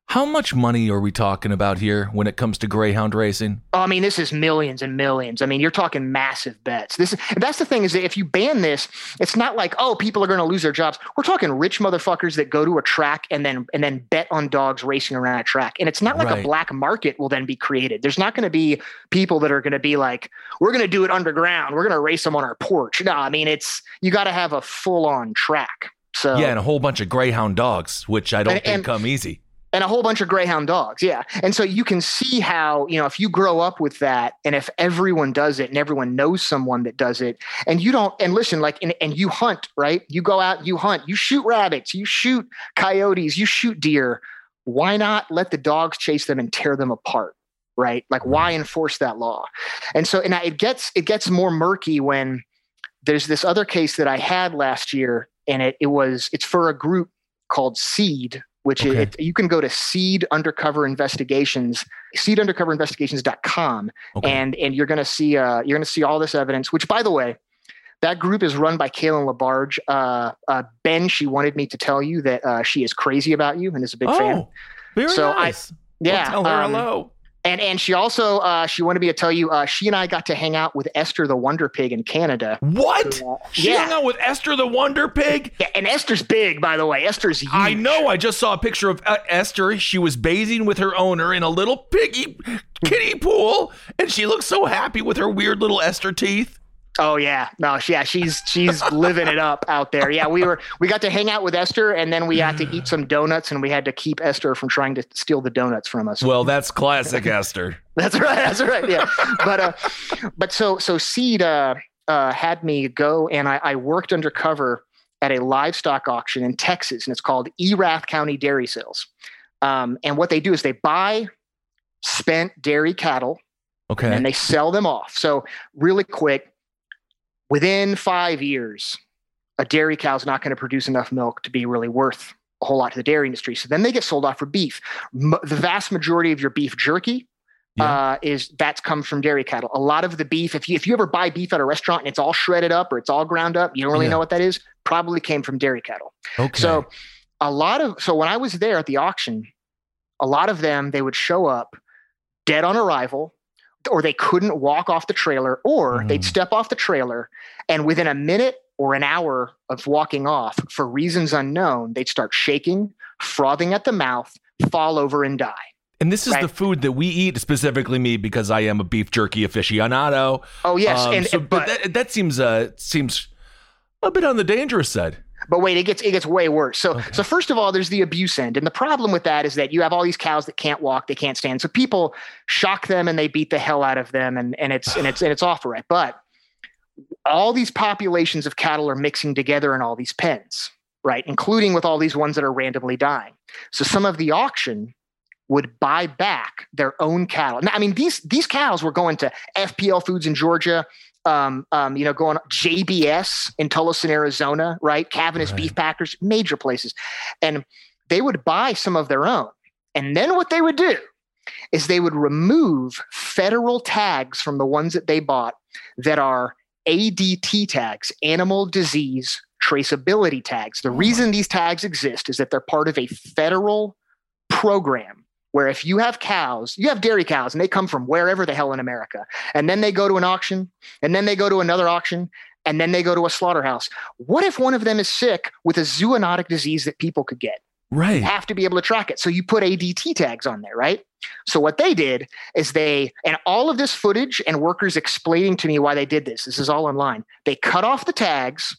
How much money are we talking about here when it comes to greyhound racing? Oh, I mean, this is millions and millions. I mean, you're talking massive bets. This that's the thing is that if you ban this, it's not like oh, people are going to lose their jobs. We're talking rich motherfuckers that go to a track and then and then bet on dogs racing around a track. And it's not like Right. a black market will then be created. There's not going to be people that are going to be like, we're going to do it underground. We're going to race them on our porch. No, I mean, it's you got to have a full on track. So yeah, and a whole bunch of greyhound dogs, which I don't And- think and- come easy. And a whole bunch of greyhound dogs yeah. And so you can see how you know if you grow up with that and if everyone does it and everyone knows someone that does it and you don't and listen like and, and you hunt right? You go out you hunt you shoot rabbits you shoot coyotes you shoot deer. Why not let the dogs chase them and tear them apart right? Like why mm. enforce that law? And so and I- it gets it gets more murky when there's this other case that i had last year and it, it was it's for a group called seed which Okay. it, you can go to seed undercover investigations seedundercoverinvestigations.com Okay. and and you're going to see uh, you're going to see all this evidence which by the way that group is run by Kaylin Labarge. Uh, uh, ben, she wanted me to tell you that uh, she is crazy about you and is a big fan. Oh, very So I- Yeah, Well, tell her um, hello. And and she also uh, she wanted me to tell you uh, she and I got to hang out with Esther the Wonder Pig in Canada. What? Uh, She yeah. hung out with Esther the Wonder Pig? Yeah, and Esther's big, by the way. Esther's huge. I know. I just saw a picture of uh, Esther. She was bathing with her owner in a little piggy kiddie pool, and she looked so happy with her weird little Esther teeth. Oh yeah, no, yeah, she's she's living it up out there. Yeah, we were we got to hang out with Esther, and then we had to eat some donuts, and we had to keep Esther from trying to steal the donuts from us. Well, that's classic Esther. That's right. That's right. Yeah. but uh, but so so Seed uh, uh, had me go, and I, I worked undercover at a livestock auction in Texas, and it's called Erath County Dairy Sales. Um, and what they do is they buy spent dairy cattle Okay. and they sell them off. So really quick, within five years, a dairy cow is not going to produce enough milk to be really worth a whole lot to the dairy industry. So then they get sold off for beef. M- the vast majority of your beef jerky uh, is that's comes from dairy cattle. A lot of the beef, if you if you ever buy beef at a restaurant and it's all shredded up or it's all ground up, you don't really Yeah. know what that is. Probably came from dairy cattle. okay. So a lot of so when I was there at the auction, a lot of them they would show up dead on arrival, or they couldn't walk off the trailer, or they'd Mhm. step off the trailer, and within a minute or an hour of walking off, for reasons unknown, they'd start shaking, frothing at the mouth, fall over and die. and this is right. the food that we eat, specifically me, because I am a beef jerky aficionado. Oh yes, Um, and so- but, but that, that seems uh seems a bit on the dangerous side. But wait, it gets it gets way worse. So so first of all, there's the abuse end, and the problem with that is that you have all these cows that can't walk, they can't stand. So people shock them and they beat the hell out of them, and and it's and it's and it's awful, right? But all these populations of cattle are mixing together in all these pens, right? Including with all these ones that are randomly dying. So some of the auction would buy back their own cattle. Now, I mean, these these cows were going to FPL Foods in Georgia, um, um, you know, going JBS in Tucson, Arizona, right? Cavanagh Beef Packers, major places, and they would buy some of their own, and then what they would do is they would remove federal tags from the ones that they bought that are ADT tags, animal disease traceability tags. The reason these tags exist is that they're part of a federal program where if you have cows, you have dairy cows and they come from wherever the hell in America, and then they go to an auction, and then they go to another auction, and then they go to a slaughterhouse. What if one of them is sick with a zoonotic disease that people could get? Right. You have to be able to track it. So you put ADT tags on there, right? So what they did is they, and all of this footage and workers explaining to me why they did this, this is all online. They cut off the tags,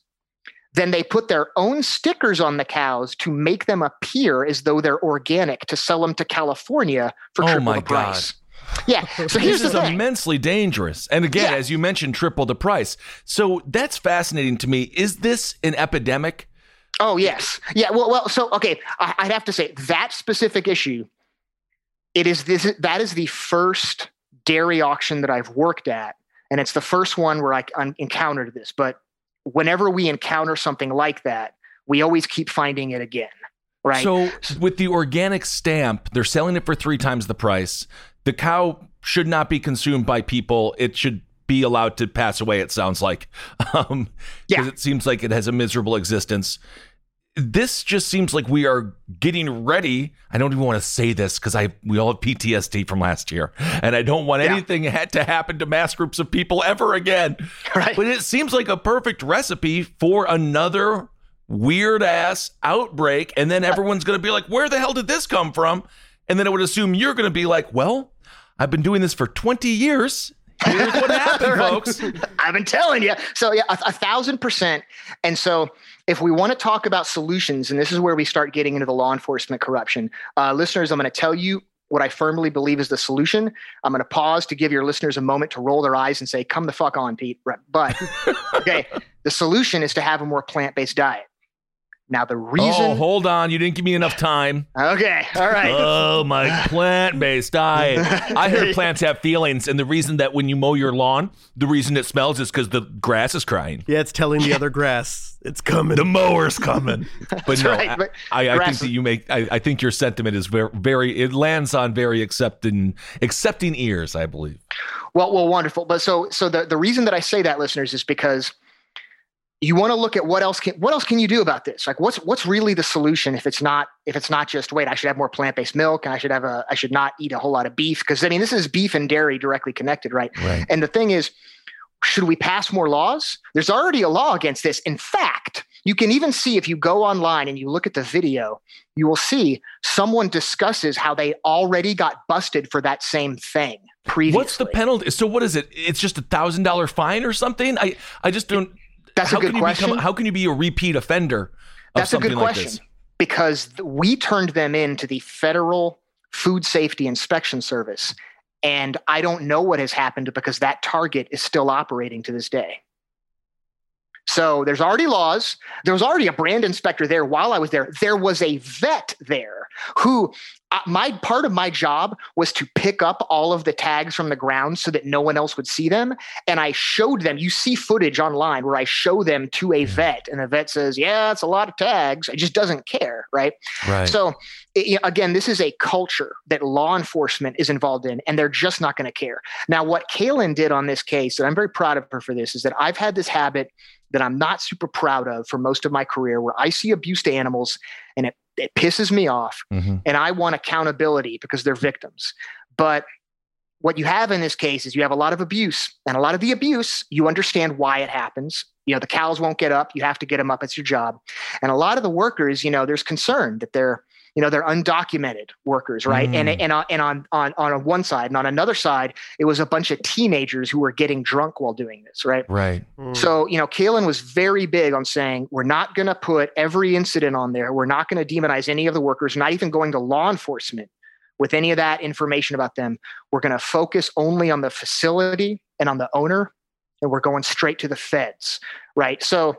then they put their own stickers on the cows to make them appear as though they're organic to sell them to California for Oh triple the price. God. Yeah. So here's this is thing. immensely dangerous. And again, Yeah. as you mentioned, triple the price. So that's fascinating to me. Is this an epidemic? Oh yes, yeah. Well, well. So okay, I, I'd have to say that specific issue. It is this. That is the first dairy auction that I've worked at, and it's the first one where I un- encountered this. But whenever we encounter something like that, we always keep finding it again. Right. So with the organic stamp, they're selling it for three times the price. The cow should not be consumed by people. It should be allowed to pass away. It sounds like, um, because it seems like it has a miserable existence. This just seems like we are getting ready. I don't even want to say this because I we all have PTSD from last year, and I don't want anything had to happen to mass groups of people ever again. Right. But it seems like a perfect recipe for another weird ass outbreak, and then uh, everyone's going to be like, "Where the hell did this come from?" And then I would assume you're going to be like, "Well, I've been doing this for 20 years. Here's what happened, folks." I've been telling you. So yeah, a, a thousand percent. And so if we want to talk about solutions, and this is where we start getting into the law enforcement corruption, uh, listeners, I'm going to tell you what I firmly believe is the solution. I'm going to pause to give your listeners a moment to roll their eyes and say, "Come the fuck on, Pete." But okay, the solution is to have a more plant-based diet. Now the oh, reason. Oh, hold on. You didn't give me enough time. Okay. All right. Oh, my plant based diet. I heard plants have feelings. And the reason that when you mow your lawn, the reason it smells is because the grass is crying. Yeah, it's telling the other grass it's coming. The mower's coming. But That's no, right, I- but I, I think that you make, I, I think your sentiment is very, very, it lands on very accepting, accepting ears, I believe. Well, well, wonderful. But so, so the, the reason that I say that, listeners, is because you want to look at what else can what else can you do about this? Like, what's what's really the solution if it's not if it's not just wait, I should have more plant based milk, and I should have a I should not eat a whole lot of beef because I mean this is beef and dairy directly connected, right? Right. And the thing is, should we pass more laws? There's already a law against this. In fact, you can even see if you go online and you look at the video, you will see someone discusses how they already got busted for that same thing previously. What's the penalty? So what is it? It's just a thousand dollar fine or something? I, I just don't. That's a how good can you question. Become, how can you be a repeat offender of That's a something good like question this? because we turned them into the Federal Food Safety Inspection Service. And I don't know what has happened because that target is still operating to this day. So there's already laws. There was already a brand inspector there while I was there. There was a vet there who uh, my part of my job was to pick up all of the tags from the ground so that no one else would see them. And I showed them, you see footage online where I show them to a vet, and the vet says, Yeah, it's a lot of tags. It just doesn't care. Right. Right. So, i- you know, again, this is a culture that law enforcement is involved in, and they're just not going to care. Now, what Kaylin did on this case, and I'm very proud of her for this, is that I've had this habit that I'm not super proud of for most of my career where I see abuse to animals and it, it pisses me off Mhm. and I want accountability because they're victims. But what you have in this case is you have a lot of abuse and a lot of the abuse, you understand why it happens. You know, the cows won't get up. You have to get them up. It's your job. And a lot of the workers, you know, there's concern that they're, you know, they're undocumented workers, right? And Mm. and on, and on on on one side and on another side, it was a bunch of teenagers who were getting drunk while doing this, right? Right. So, you know, Kaylin was very big on saying, we're not going to put every incident on there. We're not going to demonize any of the workers, not even going to law enforcement with any of that information about them. We're going to focus only on the facility and on the owner, and we're going straight to the feds, right? So,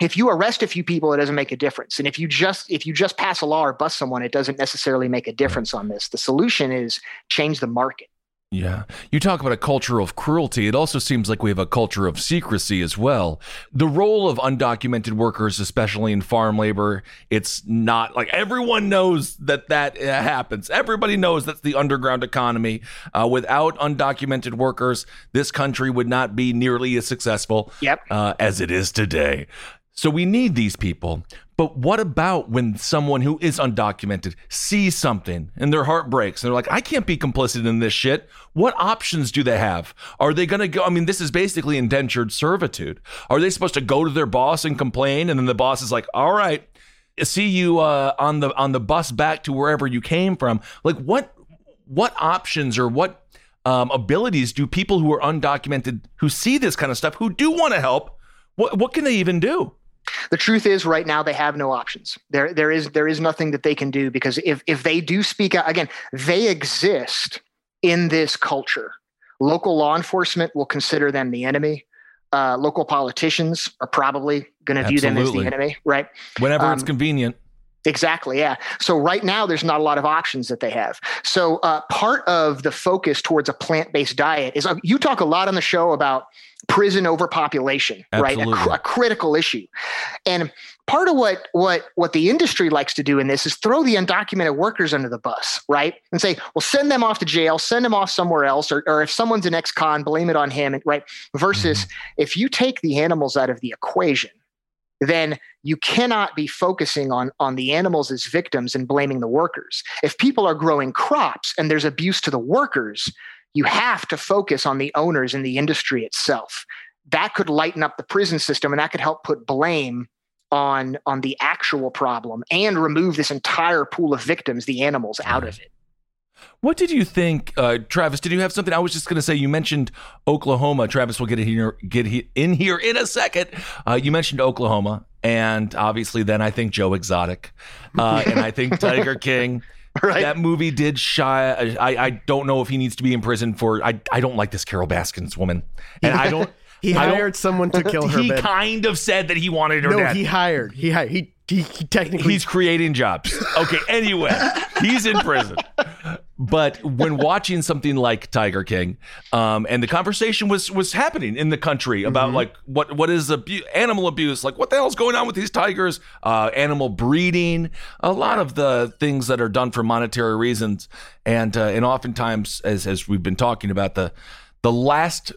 if you arrest a few people, it doesn't make a difference. And if you just if you just pass a law or bust someone, it doesn't necessarily make a difference on this. The solution is change the market. Yeah. You talk about a culture of cruelty. It also seems like we have a culture of secrecy as well. The role of undocumented workers, especially in farm labor, it's not like everyone knows that that uh, happens. Everybody knows that's the underground economy. Uh, without undocumented workers, this country would not be nearly as successful Yep. uh, as it is today. So we need these people. But what about when someone who is undocumented sees something and their heart breaks and they're like, I can't be complicit in this shit? What options do they have? Are they going to go? I mean, this is basically indentured servitude. Are they supposed to go to their boss and complain? And then the boss is like, all right, see you uh, on the on the bus back to wherever you came from. Like what what options or what um, abilities do people who are undocumented who see this kind of stuff who do want to help? What what can they even do? The truth is, right now they have no options. There, there is there is nothing that they can do because if if they do speak out again, they exist in this culture. Local law enforcement will consider them the enemy. Uh, local politicians are probably going to view them as the enemy, right? Whenever um, it's convenient. Exactly. Yeah. So right now, there's not a lot of options that they have. So uh, part of the focus towards a plant-based diet is uh, you talk a lot on the show about prison overpopulation, Absolutely. right? A, a, critical issue. And part of what what what the industry likes to do in this is throw the undocumented workers under the bus, right? And say, well, send them off to jail, send them off somewhere else, or, or if someone's an ex-con, blame it on him, right? Versus mm-hmm. if you take the animals out of the equation, then you cannot be focusing on, on the animals as victims and blaming the workers. If people are growing crops and there's abuse to the workers, you have to focus on the owners and the industry itself. That could lighten up the prison system and that could help put blame on, on the actual problem and remove this entire pool of victims, the animals, out of it. What did you think, uh, Travis? Did you have something? I was just going to say you mentioned Oklahoma. Travis will get here, get in here in a second. Uh, you mentioned Oklahoma, and obviously, then I think Joe Exotic, uh, and I think Tiger King. Right. That movie did shy. I, I don't know if he needs to be in prison for. I I don't like this Carol Baskins woman, and I don't. He hired someone to kill her. He kind of said that he wanted her. No, dead. he hired. He hired. He, he, he technically. He's creating jobs. Okay. Anyway, he's in prison. But when watching something like Tiger King, um, and the conversation was was happening in the country about mm-hmm. like what what is abu- animal abuse, like what the hell's going on with these tigers, uh, animal breeding, a lot of the things that are done for monetary reasons, and uh, and oftentimes, as as we've been talking about, the the last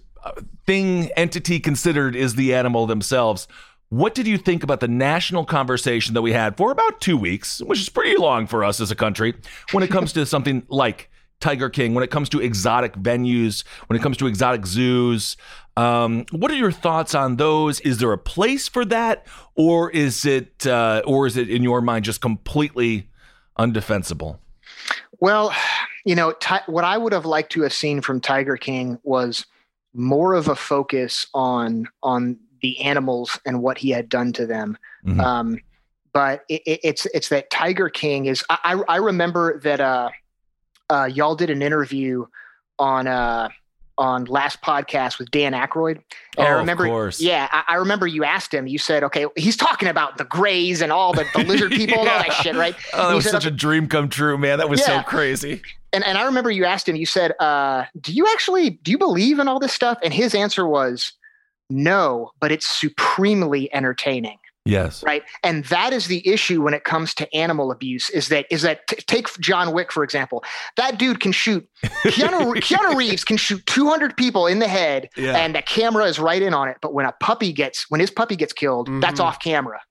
thing entity considered is the animal themselves. What did you think about the national conversation that we had for about two weeks, which is pretty long for us as a country, when it comes to something like Tiger King, when it comes to exotic venues, when it comes to exotic zoos? Um, what are your thoughts on those? Is there a place for that, or is it, uh, or is it in your mind just completely undefensible? Well, you know, what I would have liked to have seen from Tiger King was more of a focus on on the animals and what he had done to them. Mm-hmm. Um, but it, it, it's it's that Tiger King is. I I remember that uh, uh, y'all did an interview on uh on last podcast with Dan Aykroyd. And oh, I remember, of course. yeah, I, I, remember you asked him, you said, okay, he's talking about the grays and all the, the lizard people yeah. and all that shit, right? Oh, that was said, such a dream come true, man. That was yeah. so crazy. And, and I remember you asked him, you said, uh, do you actually, do you believe in all this stuff? And his answer was, no, but it's supremely entertaining. Yes. Right. And that is the issue when it comes to animal abuse is that is that t- take John Wick for example. That dude can shoot Keanu, Keanu Reeves can shoot 200 people in the head yeah. and the camera is right in on it, but when a puppy gets when his puppy gets killed, mm-hmm. that's off camera.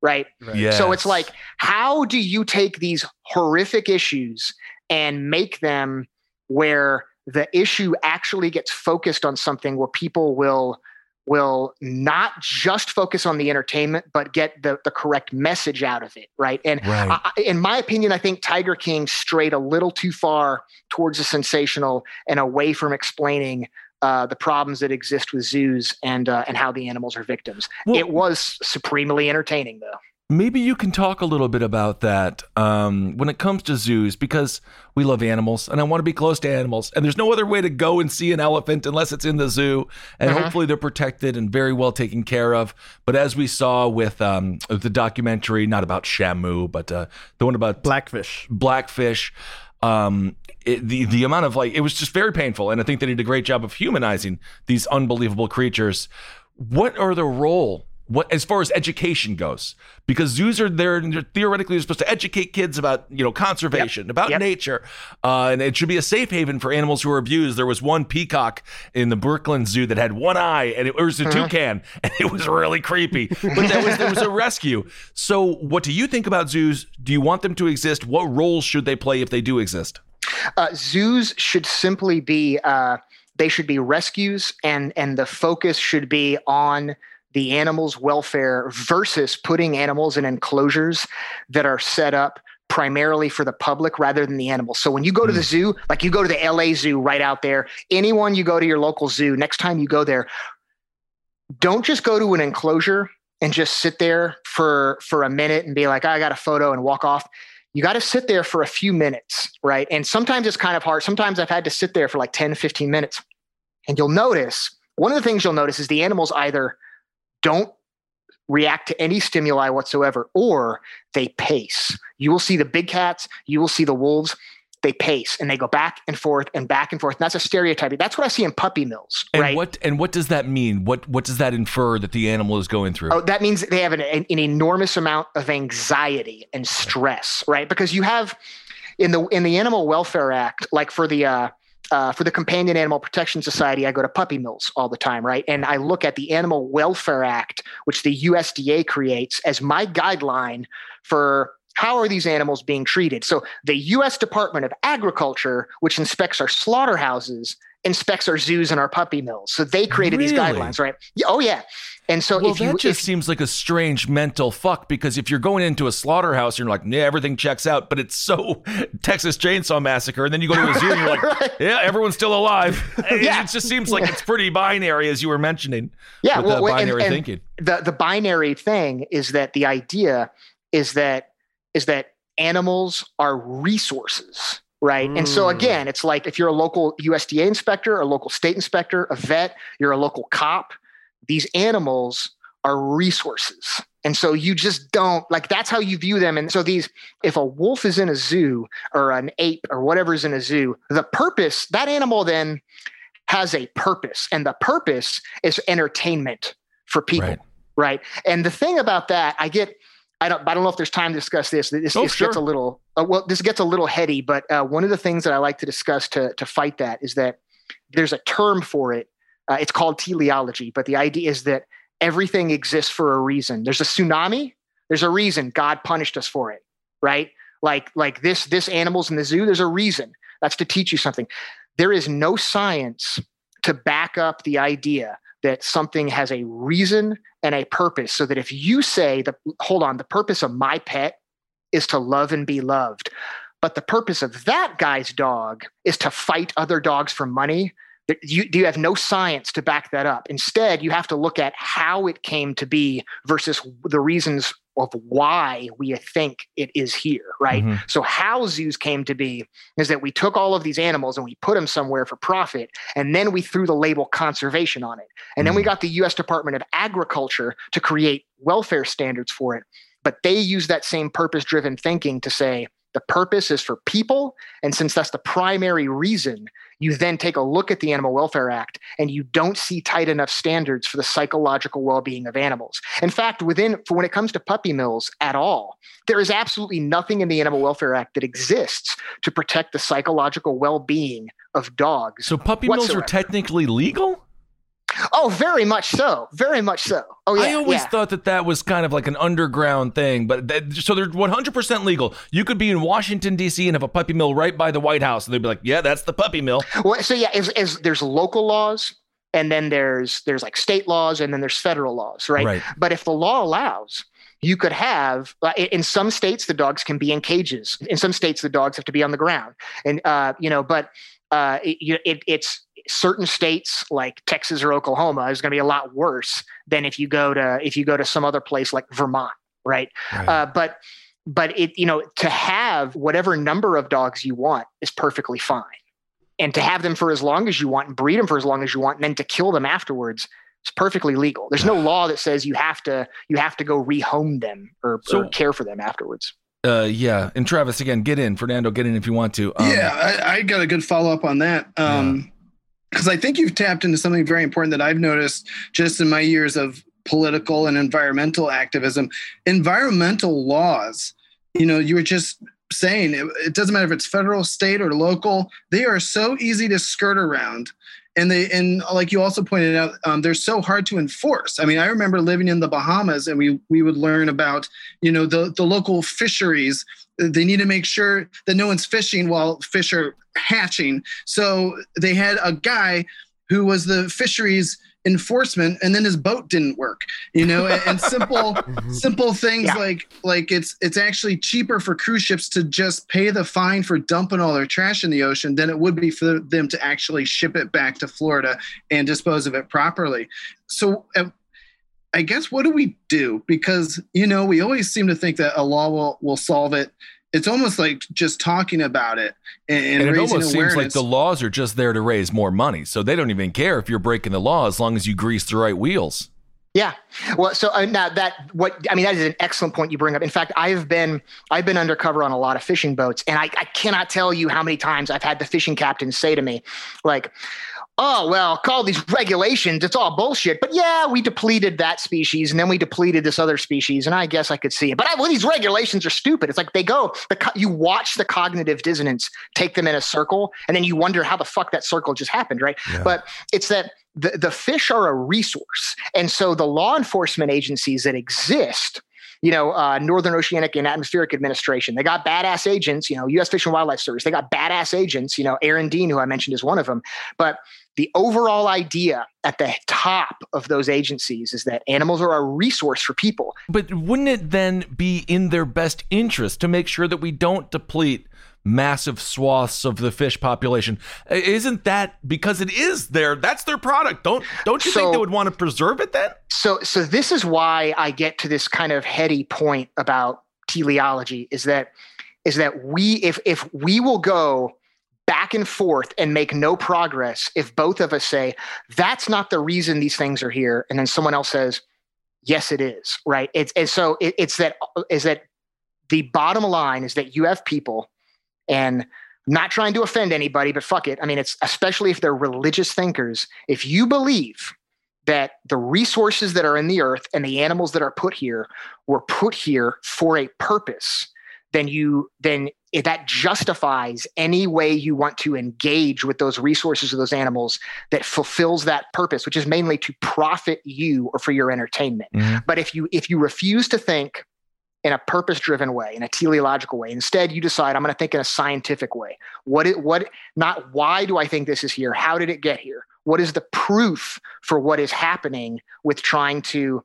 Right? right. Yes. So it's like how do you take these horrific issues and make them where the issue actually gets focused on something where people will will not just focus on the entertainment, but get the, the correct message out of it, right? And right. I, in my opinion, I think Tiger King strayed a little too far towards the sensational and away from explaining uh, the problems that exist with zoos and uh, and how the animals are victims. Well, it was supremely entertaining, though. Maybe you can talk a little bit about that um, when it comes to zoos, because we love animals and I want to be close to animals. And there's no other way to go and see an elephant unless it's in the zoo. And uh-huh. hopefully they're protected and very well taken care of. But as we saw with um, the documentary, not about Shamu, but uh, the one about Blackfish. Blackfish. Um, it, the the amount of like it was just very painful, and I think they did a great job of humanizing these unbelievable creatures. What are the role what as far as education goes because zoos are there and they're theoretically supposed to educate kids about you know conservation yep. about yep. nature. Uh, and it should be a safe haven for animals who are abused. There was one peacock in the brooklyn zoo that had one eye and it, was a uh-huh. toucan and it was really creepy. But that was there was a rescue. So what do you think about zoos? Do you want them to exist? What roles should they play if they do exist? Uh, zoos should simply be uh, they should be rescues and and the focus should be on the animals' welfare versus putting animals in enclosures that are set up primarily for the public rather than the animals. So when you go to the hmm. zoo, like you go to the LA Zoo right out there, anyone you go to your local zoo, next time you go there, don't just go to an enclosure and just sit there for for a minute and be like, I got a photo and walk off. You got to sit there for a few minutes, right? And sometimes it's kind of hard. Sometimes I've had to sit there for like 10, 15 minutes. And you'll notice, one of the things you'll notice is the animals either don't react to any stimuli whatsoever or they pace. You will see the big cats, you will see the wolves, they pace and they go back and forth and back and forth. And that's a stereotype. That's what I see in puppy mills. And right? what and what does that mean? What what does that infer that the animal is going through? Oh, that means they have an, an, an enormous amount of anxiety and stress, right? Because you have in the in the Animal Welfare Act, like for the uh, uh, for the Companion Animal Protection Society, I go to puppy mills all the time, right? And I look at the Animal Welfare Act, which the USDA creates, as my guideline for how are these animals being treated? So the U.S. Department of Agriculture, which inspects our slaughterhouses, inspects our zoos and our puppy mills. So they created Really? these guidelines, right? Oh yeah. And so well, if that you just if, seems like a strange mental fuck because if you're going into a slaughterhouse, you're like, yeah, everything checks out, but it's so Texas Chainsaw Massacre, and then you go to a zoo and you're like, yeah, everyone's still alive. It- Yeah. It just seems like it's pretty binary, as you were mentioning. yeah, with well, the well, and- binary and thinking. The the binary thing is that the idea is that is that animals are resources, right? And so Mm. again, it's like if you're a local USDA inspector, a local state inspector, a vet, you're a local cop, these animals are resources. And so you just don't like that's how you view them. And so these, if a wolf is in a zoo or an ape or whatever is in a zoo, the purpose, that animal then has a purpose. And the purpose is entertainment for people. Right. Right. And the thing about that, I get, I don't, I don't know if there's time to discuss this. This, Oh, this sure. gets a little, uh, well, this gets a little heady, but uh, one of the things that I like to discuss to, to fight that is that there's a term for it. Uh, it's called teleology, but the idea is that everything exists for a reason. There's a tsunami. There's a reason God punished us for it, right? Like, like this, this animals in the zoo. There's a reason. That's to teach you something. There is no science to back up the idea that something has a reason and a purpose. So that if you say the hold on, the purpose of my pet is to love and be loved, but the purpose of that guy's dog is to fight other dogs for money. You, do you have no science to back that up. Instead, you have to look at how it came to be versus the reasons of why we think it is here, right? Mhm. So, how zoos came to be is that we took all of these animals and we put them somewhere for profit, and then we threw the label conservation on it. And then we got the US Department of Agriculture to create welfare standards for it. But they use that same purpose driven thinking to say the purpose is for people. And since that's the primary reason, you then take a look at the Animal Welfare Act and you don't see tight enough standards for the psychological well being of animals. In fact, within, for when it comes to puppy mills at all, there is absolutely nothing in the Animal Welfare Act that exists to protect the psychological well being of dogs. So puppy mills are technically legal? Oh, very much so. Very much so. Oh, yeah. I always yeah. thought that that was kind of like an underground thing, but that, so they're 100% legal. You could be in Washington D.C. and have a puppy mill right by the White House, and they'd be like, "Yeah, that's the puppy mill." Well, so yeah, as, as there's local laws, and then there's there's like state laws, and then there's federal laws, right? Right. But if the law allows, you could have in- in some states the dogs can be in cages. In some states the dogs have to be on the ground, and uh, you know, but uh, it, it, it's certain states like Texas or Oklahoma is going to be a lot worse than if you go to if you go to some other place like Vermont, right? Right. Uh, but but it you know to have whatever number of dogs you want is perfectly fine and to have them for as long as you want and breed them for as long as you want and then to kill them afterwards it's perfectly legal there's no law that says you have to you have to go rehome them or, So- or care for them afterwards Uh, yeah. And Travis, again, get in. Fernando, get in if you want to. Um, yeah, I, I got a good follow up on that. Um, because I think you've tapped into something very important that I've noticed just in my years of political and environmental activism. Environmental laws, you know, you were just saying it, it doesn't matter if it's federal, state, or local, they are so easy to skirt around. And they and like you also pointed out, um, they're so hard to enforce. I mean, I remember living in the Bahamas, and we we would learn about you know the the local fisheries. They need to make sure that no one's fishing while fish are hatching. So they had a guy who was the fisheries enforcement and then his boat didn't work you know and, and simple simple things Yeah. like like it's it's actually cheaper for cruise ships to just pay the fine for dumping all their trash in the ocean than it would be for them to actually ship it back to Florida and dispose of it properly so uh, I guess what do we do? Because you know we always seem to think that a law will will solve it. It's almost like just talking about it and, and, And it almost awareness. seems like the laws are just there to raise more money. So they don't even care if you're breaking the law as long as you grease the right wheels. Yeah. Well, so uh, now that what I mean that is an excellent point you bring up. In fact, I've been I've been undercover on a lot of fishing boats, and I, I cannot tell you how many times I've had the fishing captains say to me, like, "Oh well, call these regulations. It's all bullshit." But yeah, we depleted that species, and then we depleted this other species, and I guess I could see it. But I, well, these regulations are stupid. It's like they go. The you watch the cognitive dissonance take them in a circle, and then you wonder how the fuck that circle just happened, right? But it's that the, the fish are a resource. And so the law enforcement agencies that exist, you know, uh, Northern Oceanic and Atmospheric Administration, they got badass agents, you know, U.S. Fish and Wildlife Service, they got badass agents, you know, Aaron Dean, who I mentioned is one of them. But the overall idea at the top of those agencies is that animals are a resource for people. But wouldn't it then be in their best interest to make sure that we don't deplete massive swaths of the fish population? Isn't that because it is their that's their product? Don't don't you think they would want to preserve it then? So, so this is why I get to this kind of heady point about teleology is that is that we if if we will go back and forth and make no progress if both of us say that's not the reason these things are here and then someone else says yes it is right? It's and so it, it's that is that the bottom line is that you have people and not trying to offend anybody but fuck it. I mean it's especially if they're religious thinkers if you believe that the resources that are in the earth and the animals that are put here were put here for a purpose then you then if that justifies any way you want to engage with those resources of those animals that fulfills that purpose which is mainly to profit you or for your entertainment. Mm-hmm. But if you if you refuse to think in a purpose driven way in a teleological way instead you decide i'm going to think in a scientific way. What it what not why do i think this is here? How did it get here? What is the proof for what is happening with trying to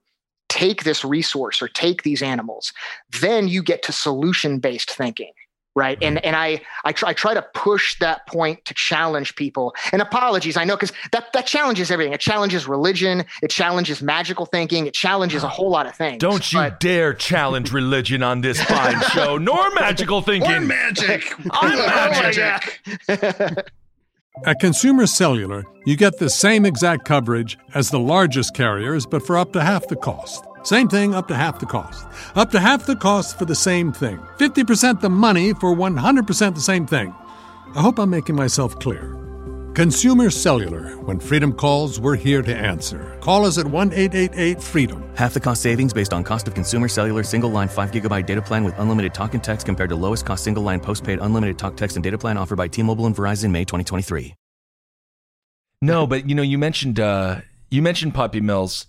take this resource or take these animals? Then you get to solution based thinking right and and i I try, I try to push that point to challenge people and apologies i know because that that challenges everything it challenges religion it challenges magical thinking it challenges a whole lot of things Don't you dare challenge religion on this fine show, nor magical thinking. Or magic. I'm oh, magic. At Consumer Cellular, you get the same exact coverage as the largest carriers, but for up to half the cost. Same thing, up to half the cost. Up to half the cost for the same thing. 50% the money for 100% the same thing. I hope I'm making myself clear. Consumer Cellular. When freedom calls, we're here to answer. Call us at 1 888 freedom. Half the cost savings based on cost of consumer cellular single line 5 gigabyte data plan with unlimited talk and text compared to lowest cost single line postpaid unlimited talk, text, and data plan offered by T Mobile and Verizon May 2023. No, but you know, you mentioned uh, you mentioned puppy mills,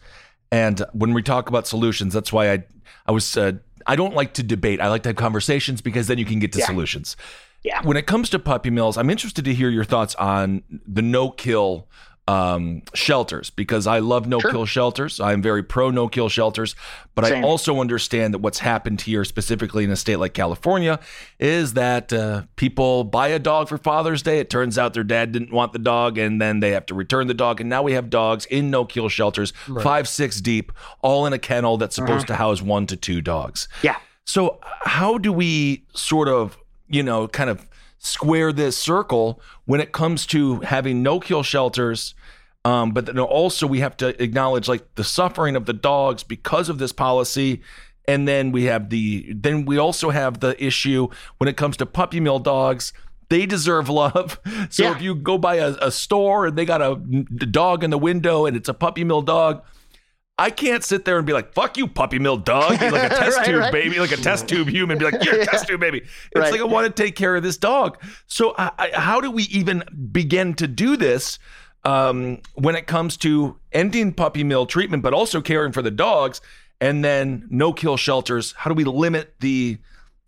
and when we talk about solutions, that's why I I was uh, I don't like to debate. I like to have conversations because then you can get to Yeah. solutions. Yeah. When it comes to puppy mills, I'm interested to hear your thoughts on the no kill um, shelters because I love no kill shelters. I'm very pro no kill shelters, but I also understand that what's happened here, specifically in a state like California, is that uh, people buy a dog for Father's Day. It turns out their dad didn't want the dog, and then they have to return the dog. And now we have dogs in no kill shelters, five, six deep, all in a kennel that's supposed to house one to two dogs. Yeah. So, how do we sort of, you know, kind of square this circle when it comes to having no kill shelters? Um, but then also we have to acknowledge like the suffering of the dogs because of this policy. And then we have the then we also have the issue when it comes to puppy mill dogs. They deserve love. So Yeah. if you go by a, a store and they got a, a dog in the window and it's a puppy mill dog, I can't sit there and be like, "Fuck you, puppy mill dog," You're like a test Right, tube right. baby, like a test tube human. Be like, "You're a test tube baby." It's Right. like I want to take care of this dog. So, I, I, how do we even begin to do this um, when it comes to ending puppy mill treatment, but also caring for the dogs, and then no kill shelters? How do we limit the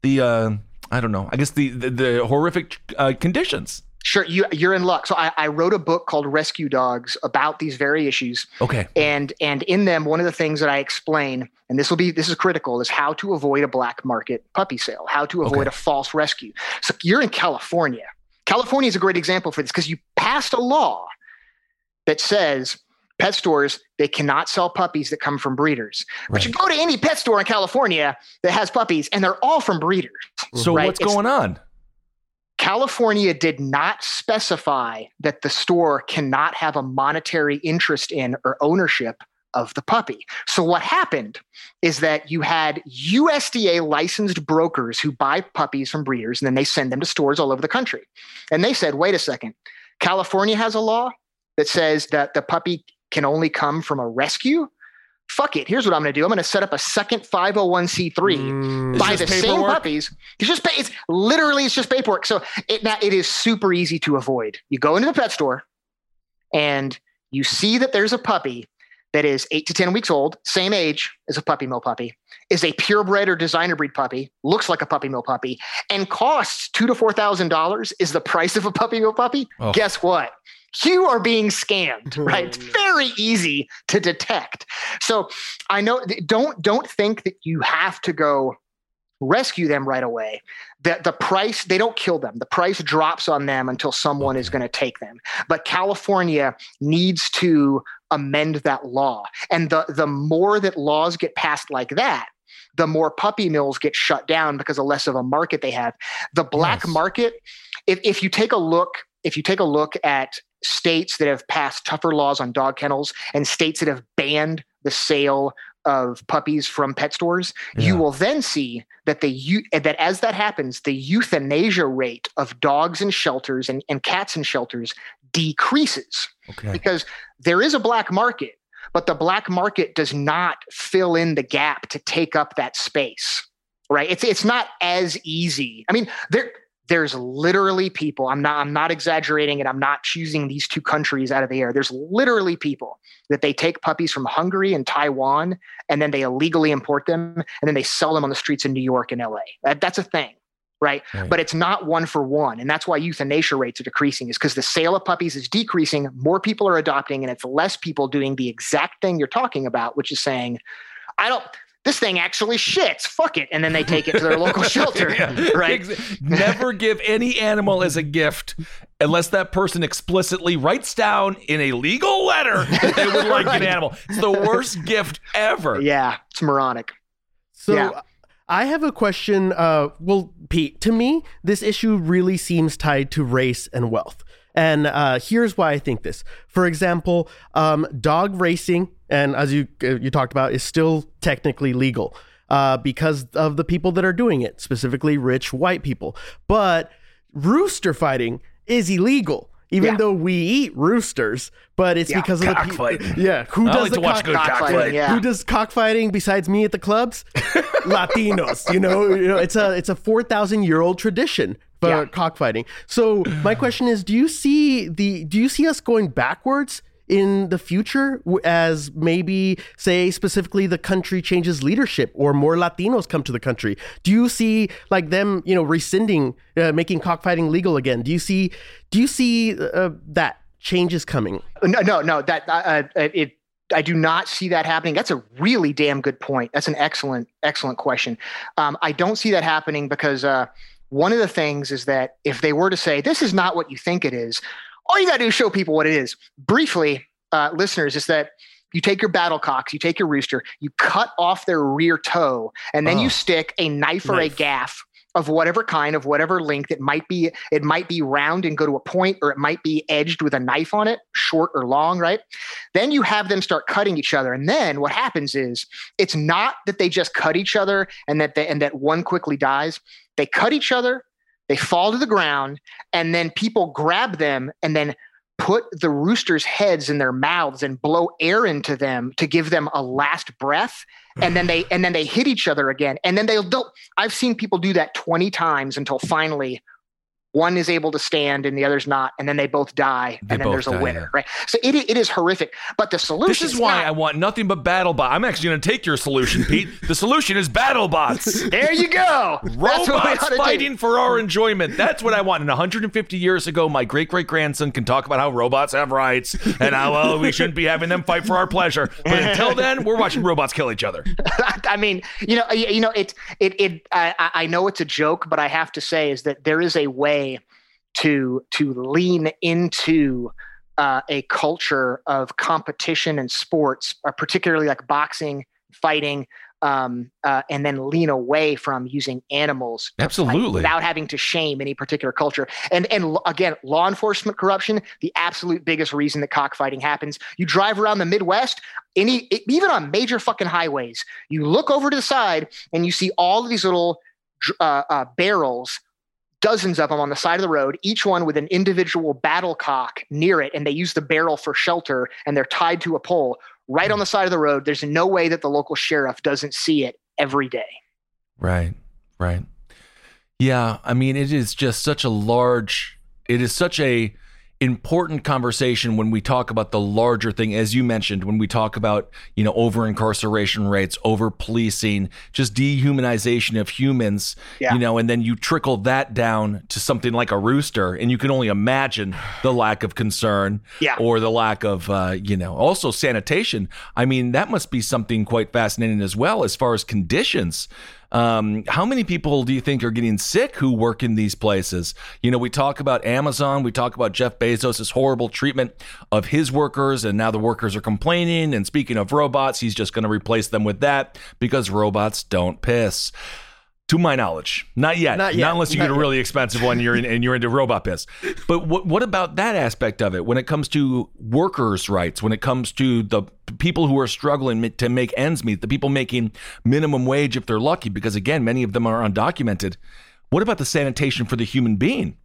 the uh, I don't know. I guess the the, the horrific uh, conditions. Sure, you you're in luck. So I, I wrote a book called Rescue Dogs about these very issues. Okay. And and in them, one of the things that I explain, and this will be this is critical, is how to avoid a black market puppy sale, how to avoid Okay. a false rescue. So you're in California. California is a great example for this because you passed a law that says pet stores they cannot sell puppies that come from breeders. But you go to any pet store in California that has puppies, and they're all from breeders. So right? what's It's- going on? California did not specify that the store cannot have a monetary interest in or ownership of the puppy. So what happened is that you had USDA licensed brokers who buy puppies from breeders and then they send them to stores all over the country. And they said, "Wait a second. California has a law that says that the puppy can only come from a rescue." Fuck it. Here's what I'm going to do. I'm going to set up a second 501c3 It's buy just the same paperwork? puppies. It's just it's literally it's just paperwork. So it now it is super easy to avoid. You go into the pet store and you see that there's a puppy that is eight to ten weeks old, same age as a puppy mill puppy, is a purebred or designer breed puppy, looks like a puppy mill puppy, and costs two to four thousand dollars is the price of a puppy mill puppy. Oh. Guess what? You are being scammed, mm-hmm. right? It's very easy to detect. So I know don't don't think that you have to go rescue them right away. The the price they don't kill them. The price drops on them until someone is going to take them. But California needs to amend that law. And the the more that laws get passed like that, the more puppy mills get shut down because of less of a market they have. The black market, if, if you take a look, if you take a look at states that have passed tougher laws on dog kennels and states that have banned the sale of puppies from pet stores, you will then see that the that as that happens, the euthanasia rate of dogs in shelters and, and cats in shelters decreases Okay. because there is a black market, but the black market does not fill in the gap to take up that space. Right? It's it's not as easy. I mean, there there's literally people. I'm not I'm not exaggerating and I'm not choosing these two countries out of the air. There's literally people that they take puppies from Hungary and Taiwan and then they illegally import them and then they sell them on the streets in New York and LA. That, that's a thing. Right? But it's not one for one. And that's why euthanasia rates are decreasing, is because the sale of puppies is decreasing. More people are adopting, and it's less people doing the exact thing you're talking about, which is saying, I don't, this thing actually shits. Fuck it. And then they take it to their local shelter. Yeah. Right. Never give any animal as a gift unless that person explicitly writes down in a legal letter that they would like Right. an animal. It's the worst gift ever. Yeah, it's moronic. So Yeah. I have a question. Uh, well, Pete, to me, this issue really seems tied to race and wealth. And uh, here's why I think this. For example, um, dog racing, and as you uh, you talked about, is still technically legal uh, because of the people that are doing it, specifically rich white people. But rooster fighting is illegal. Even Yeah. though we eat roosters, but it's Yeah. because of the Cockfighting. pe- yeah. Who I does like the to watch cock- good Cockfighting, cockfighting. yeah. who does cockfighting besides me at the clubs? Latinos. You know, you know, it's a it's a four thousand year old tradition for Yeah. cockfighting. So my question is, do you see the do you see us going backwards in the future as maybe say specifically the country changes leadership or more Latinos come to the country? Do you see like them, you know, rescinding uh, making cockfighting legal again? Do you see do you see uh, that changes coming? No, no, no. That uh, uh, it. I do not see that happening. That's a really damn good point. That's an excellent, excellent question. Um, I don't see that happening because uh, one of the things is that if they were to say this is not what you think it is, all you got to do is show people what it is. Briefly, uh, listeners, is that you take your battle cocks, you take your rooster, you cut off their rear toe, and then Oh. you stick a knife or a gaff of whatever kind of whatever length it might be it might be round and go to a point or it might be edged with a knife on it short or long right then you have them start cutting each other and then what happens is it's not that they just cut each other and that they, and that one quickly dies they cut each other they fall to the ground and then people grab them and then put the roosters heads in their mouths and blow air into them to give them a last breath. And then they and then they hit each other again. And then they'll, i've seen people do that 20 times until finally one is able to stand and the other's not, and then they both die, They and then there's a die, winner, yeah. right? So it, it is horrific. But the solution This is why I want nothing but battle bots. I'm actually going to take your solution, Pete. The solution is battle bots. There you go. That's what we Robots ought do. fighting for our enjoyment. That's what I want. And 150 years ago, my great great grandson can talk about how robots have rights and how well we shouldn't be having them fight for our pleasure. But until then, we're watching robots kill each other. I mean, you know, you know, it, it, it. I I know it's a joke, but I have to say is that there is a way to to lean into uh, a culture of competition and sports, uh, particularly like boxing, fighting, um, uh, and then lean away from using animals to fight Absolutely. without having to shame any particular culture. And and again, law enforcement corruption, the absolute biggest reason that cockfighting happens. You drive around the Midwest, any even on major fucking highways, you look over to the side and you see all of these little uh, uh, barrels. Dozens of them on the side of the road, each one with an individual battle cock near it, and they use the barrel for shelter, and they're tied to a pole right on the side of the road. There's no way that the local sheriff doesn't see it every day. Right, right. Yeah, I mean, it is just such a large, it is such a important conversation when we talk about the larger thing, as you mentioned, when we talk about, you know, over incarceration rates, over policing, just dehumanization of humans, Yeah. you know, and then you trickle that down to something like a rooster, and you can only imagine the lack of concern Yeah. or the lack of, uh, you know, also sanitation. I mean, that must be something quite fascinating as well as far as conditions. Um, how many people do you think are getting sick who work in these places? You know, we talk about Amazon, we talk about Jeff Bezos' horrible treatment of his workers, and now the workers are complaining. And speaking of robots, he's just going to replace them with that because robots don't piss. To my knowledge, not yet. Not yet. unless you Not get a yet. really expensive one, you're in, and you're into robot piss. But what what about that aspect of it? When it comes to workers' rights, when it comes to the people who are struggling to make ends meet, the people making minimum wage if they're lucky, because again, many of them are undocumented. What about the sanitation for the human being?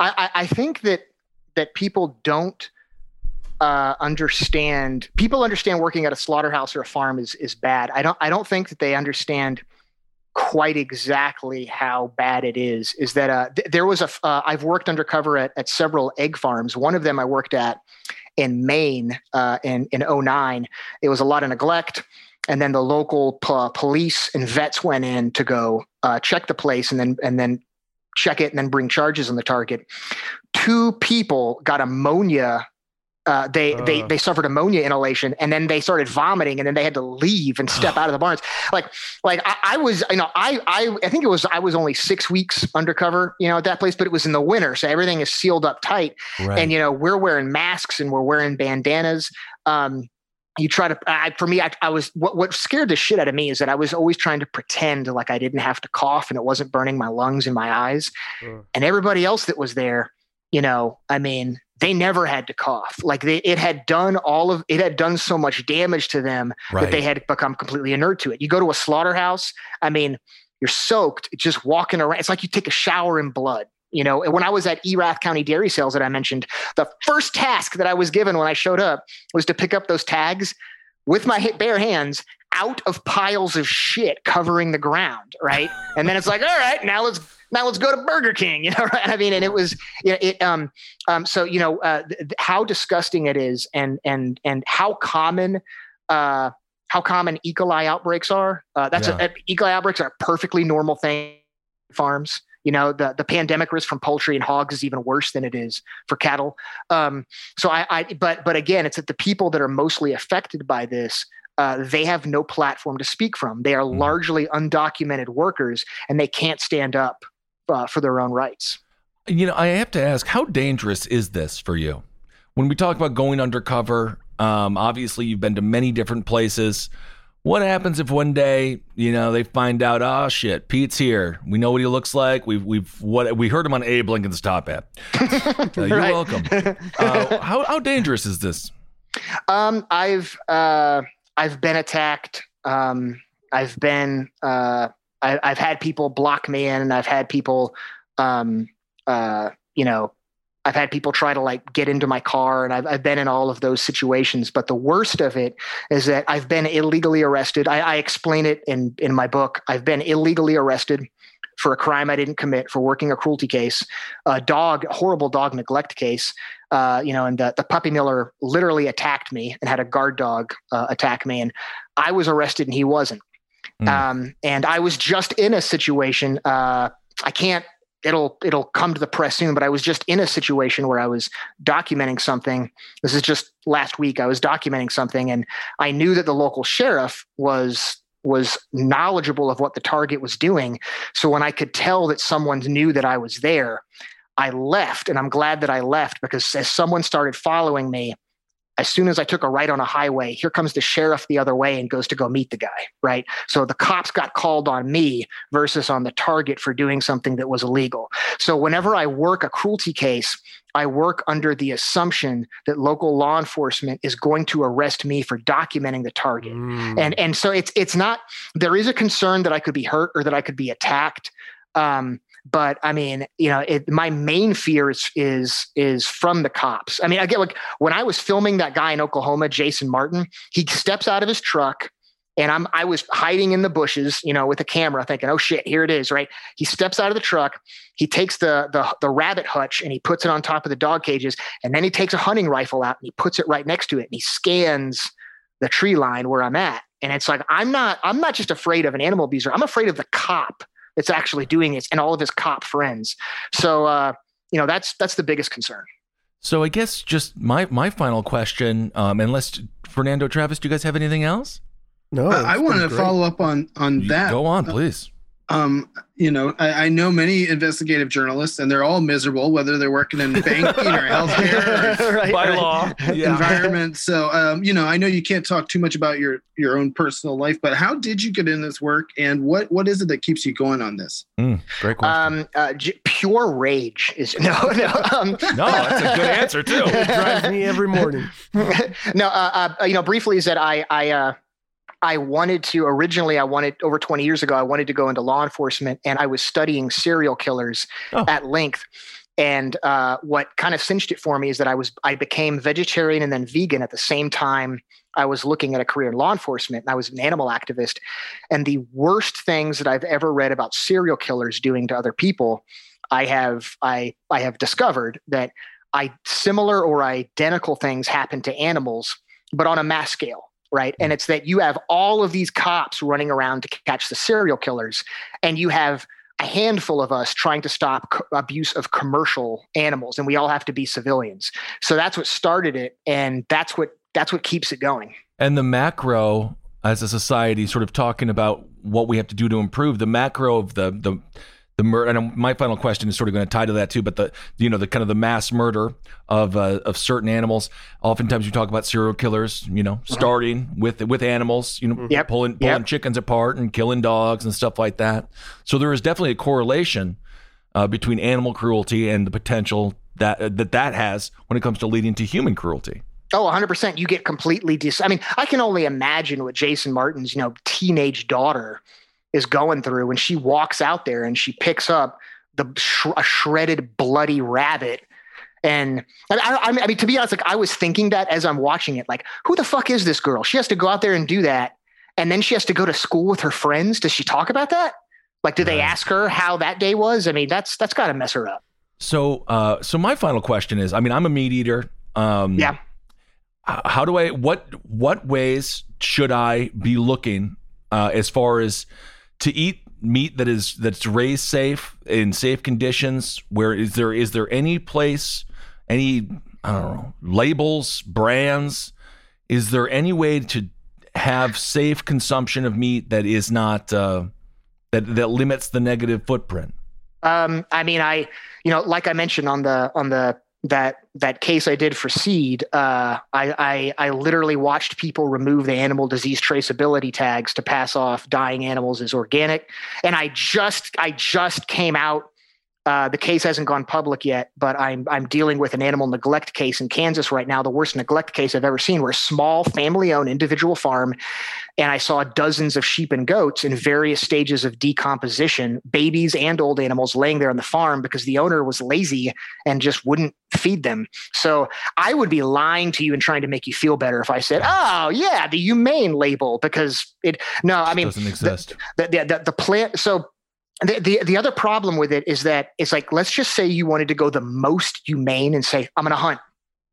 I, I, I think that that people don't uh, understand. People understand working at a slaughterhouse or a farm is is bad. I don't. I don't think that they understand quite exactly how bad it is. Is that uh, th- there was a? Uh, I've worked undercover at, at several egg farms. One of them I worked at in Maine uh, in in 09. It was a lot of neglect. And then the local p- police and vets went in to go uh, check the place, and then and then check it and then bring charges on the target. Two people got ammonia. Uh, they they Uh. they suffered ammonia inhalation and then they started vomiting and then they had to leave and step out of the barns. Like like I, I was you know I I I think it was I was only six weeks undercover you know at that place, but it was in the winter, so everything is sealed up tight. Right. And you know we're wearing masks and we're wearing bandanas. Um, you try to I, for me I, I was what, what scared the shit out of me is that i was always trying to pretend like i didn't have to cough and it wasn't burning my lungs and my eyes Mm. and everybody else that was there you know i mean they never had to cough. Like they, it had done all of it had done so much damage to them that they had become completely inert to it. You go to a slaughterhouse i mean you're soaked just walking around. It's like you take a shower in blood you know? And when i was at erath county dairy sales that i mentioned the first task that i was given when i showed up was to pick up those tags with my bare hands out of piles of shit covering the ground right? And then it's like all right now let's now let's go to burger king you know right i mean and it was you know, it um um so you know uh th- how disgusting it is and and and how common uh how common E. coli outbreaks are uh that's Yeah. a, E. coli outbreaks are a perfectly normal thing farms you know the the pandemic risk from poultry and hogs is even worse than it is for cattle um so i i but but again it's that the people that are mostly affected by this uh, they have no platform to speak from. They are Mhm. largely undocumented workers, and they can't stand up uh, for their own rights. You know, I have to ask, how dangerous is this for you? When we talk about going undercover, um, obviously you've been to many different places. What happens if one day, you know, they find out, oh shit, Pete's here. We know what he looks like. We've we've what we heard him on Abe Lincoln's Top Hat. Uh, you're welcome. Uh, how how dangerous is this? Um, I've uh, I've been attacked. Um, I've been uh, I, I've had people block me in, and I've had people, um, uh, you know, I've had people try to like get into my car, and I've I've been in all of those situations. But the worst of it is that I've been illegally arrested. I, I explain it in in my book. I've been illegally arrested. for a crime I didn't commit, for working a cruelty case, a dog, horrible dog neglect case. Uh, you know, and the, the puppy miller literally attacked me and had a guard dog uh, attack me, and I was arrested and he wasn't. Mm. Um, and I was just in a situation. Uh, I can't. It'll it'll come to the press soon. But I was just in a situation where I was documenting something. This is just last week. I was documenting something, and I knew that the local sheriff was was knowledgeable of what the target was doing. So when I could tell that someone knew that I was there, I left. And I'm glad that I left because as someone started following me, as soon as I took a right on a highway, here comes the sheriff the other way and goes to go meet the guy, right? So the cops got called on me versus on the target for doing something that was illegal. So whenever I work a cruelty case, I work under the assumption that local law enforcement is going to arrest me for documenting the target. Mm. And and so it's it's not there is a concern that I could be hurt or that I could be attacked. Um, but I mean, you know, it, my main fear is is is from the cops. I mean, I get like when I was filming that guy in Oklahoma, Jason Martin, he steps out of his truck and I'm I was hiding in the bushes, you know, with a camera, thinking, "Oh shit, here it is!" Right? He steps out of the truck, he takes the the the rabbit hutch and he puts it on top of the dog cages, and then he takes a hunting rifle out and he puts it right next to it, and he scans the tree line where I'm at, and it's like I'm not I'm not just afraid of an animal abuser, I'm afraid of the cop that's actually doing it and all of his cop friends. So, uh, you know, that's that's the biggest concern. So I guess just my my final question, um, unless Fernando Travis, do you guys have anything else? No, uh, I want to follow up on on that. Go on, please. Um, you know, I, I, know many investigative journalists, and they're all miserable, whether they're working in banking or healthcare or right, by right. law yeah. environment. So, um, you know, I know you can't talk too much about your your own personal life, but how did you get in this work, and what what is it that keeps you going on this? Mm, great question. Um, uh, j- pure rage is no, no, um, no. That's a good answer too. It drives me every morning. no, uh, uh, you know, briefly is that I I. I wanted to originally, I wanted over 20 years ago, I wanted to go into law enforcement and I was studying serial killers oh. at length. And uh, what kind of cinched it for me is that I was I became vegetarian and then vegan at the same time I was looking at a career in law enforcement and I was an animal activist. And the worst things that I've ever read about serial killers doing to other people, I have I I have discovered that I similar or identical things happen to animals, but on a mass scale right? And mm. it's that you have all of these cops running around to catch the serial killers, and you have a handful of us trying to stop co- abuse of commercial animals, and we all have to be civilians. So that's what started it, and that's what that's what keeps it going. And the macro, as a society, sort of talking about what we have to do to improve the macro of the the the murder. And my final question is sort of going to tie to that too. But the you know the kind of the mass murder of uh, of certain animals. Oftentimes you talk about serial killers. You know, uh-huh. starting with with animals. You know, yep. pulling pulling yep. chickens apart and killing dogs and stuff like that. So there is definitely a correlation uh, between animal cruelty and the potential that uh, that that has when it comes to leading to human cruelty. Oh, 100%. You get completely dis. I mean, I can only imagine what Jason Martin's, you know, teenage daughter is going through when she walks out there and she picks up the sh- a shredded bloody rabbit. And I, I, I, mean to be honest like i was thinking that as i'm watching it like who the fuck is this girl? She has to go out there and do that and then she has to go to school with her friends. Does she talk about that? Like did they ask her how that day was? I mean that's that's got to mess her up. So uh so my final question is i mean i'm a meat eater um yeah. how do i what what ways should i be looking uh as far as to eat meat that is that's raised safe in safe conditions where is there is there any place any i don't know labels brands is there any way to have safe consumption of meat that is not uh, that that limits the negative footprint? Um i mean i you know like i mentioned on the on the that that case I did for seed, uh, I, I, I literally watched people remove the animal disease traceability tags to pass off dying animals as organic, and I just I just came out uh, the case hasn't gone public yet, but I'm I'm dealing with an animal neglect case in Kansas right now, the worst neglect case I've ever seen, where a small family-owned individual farm, and I saw dozens of sheep and goats in various stages of decomposition, babies and old animals laying there on the farm because the owner was lazy and just wouldn't feed them. So I would be lying to you and trying to make you feel better if I said, "Oh yeah, the humane label," because it no, I mean doesn't exist. The the, the, the plant so the, the the other problem with it is that it's like let's just say you wanted to go the most humane and say I'm going to hunt.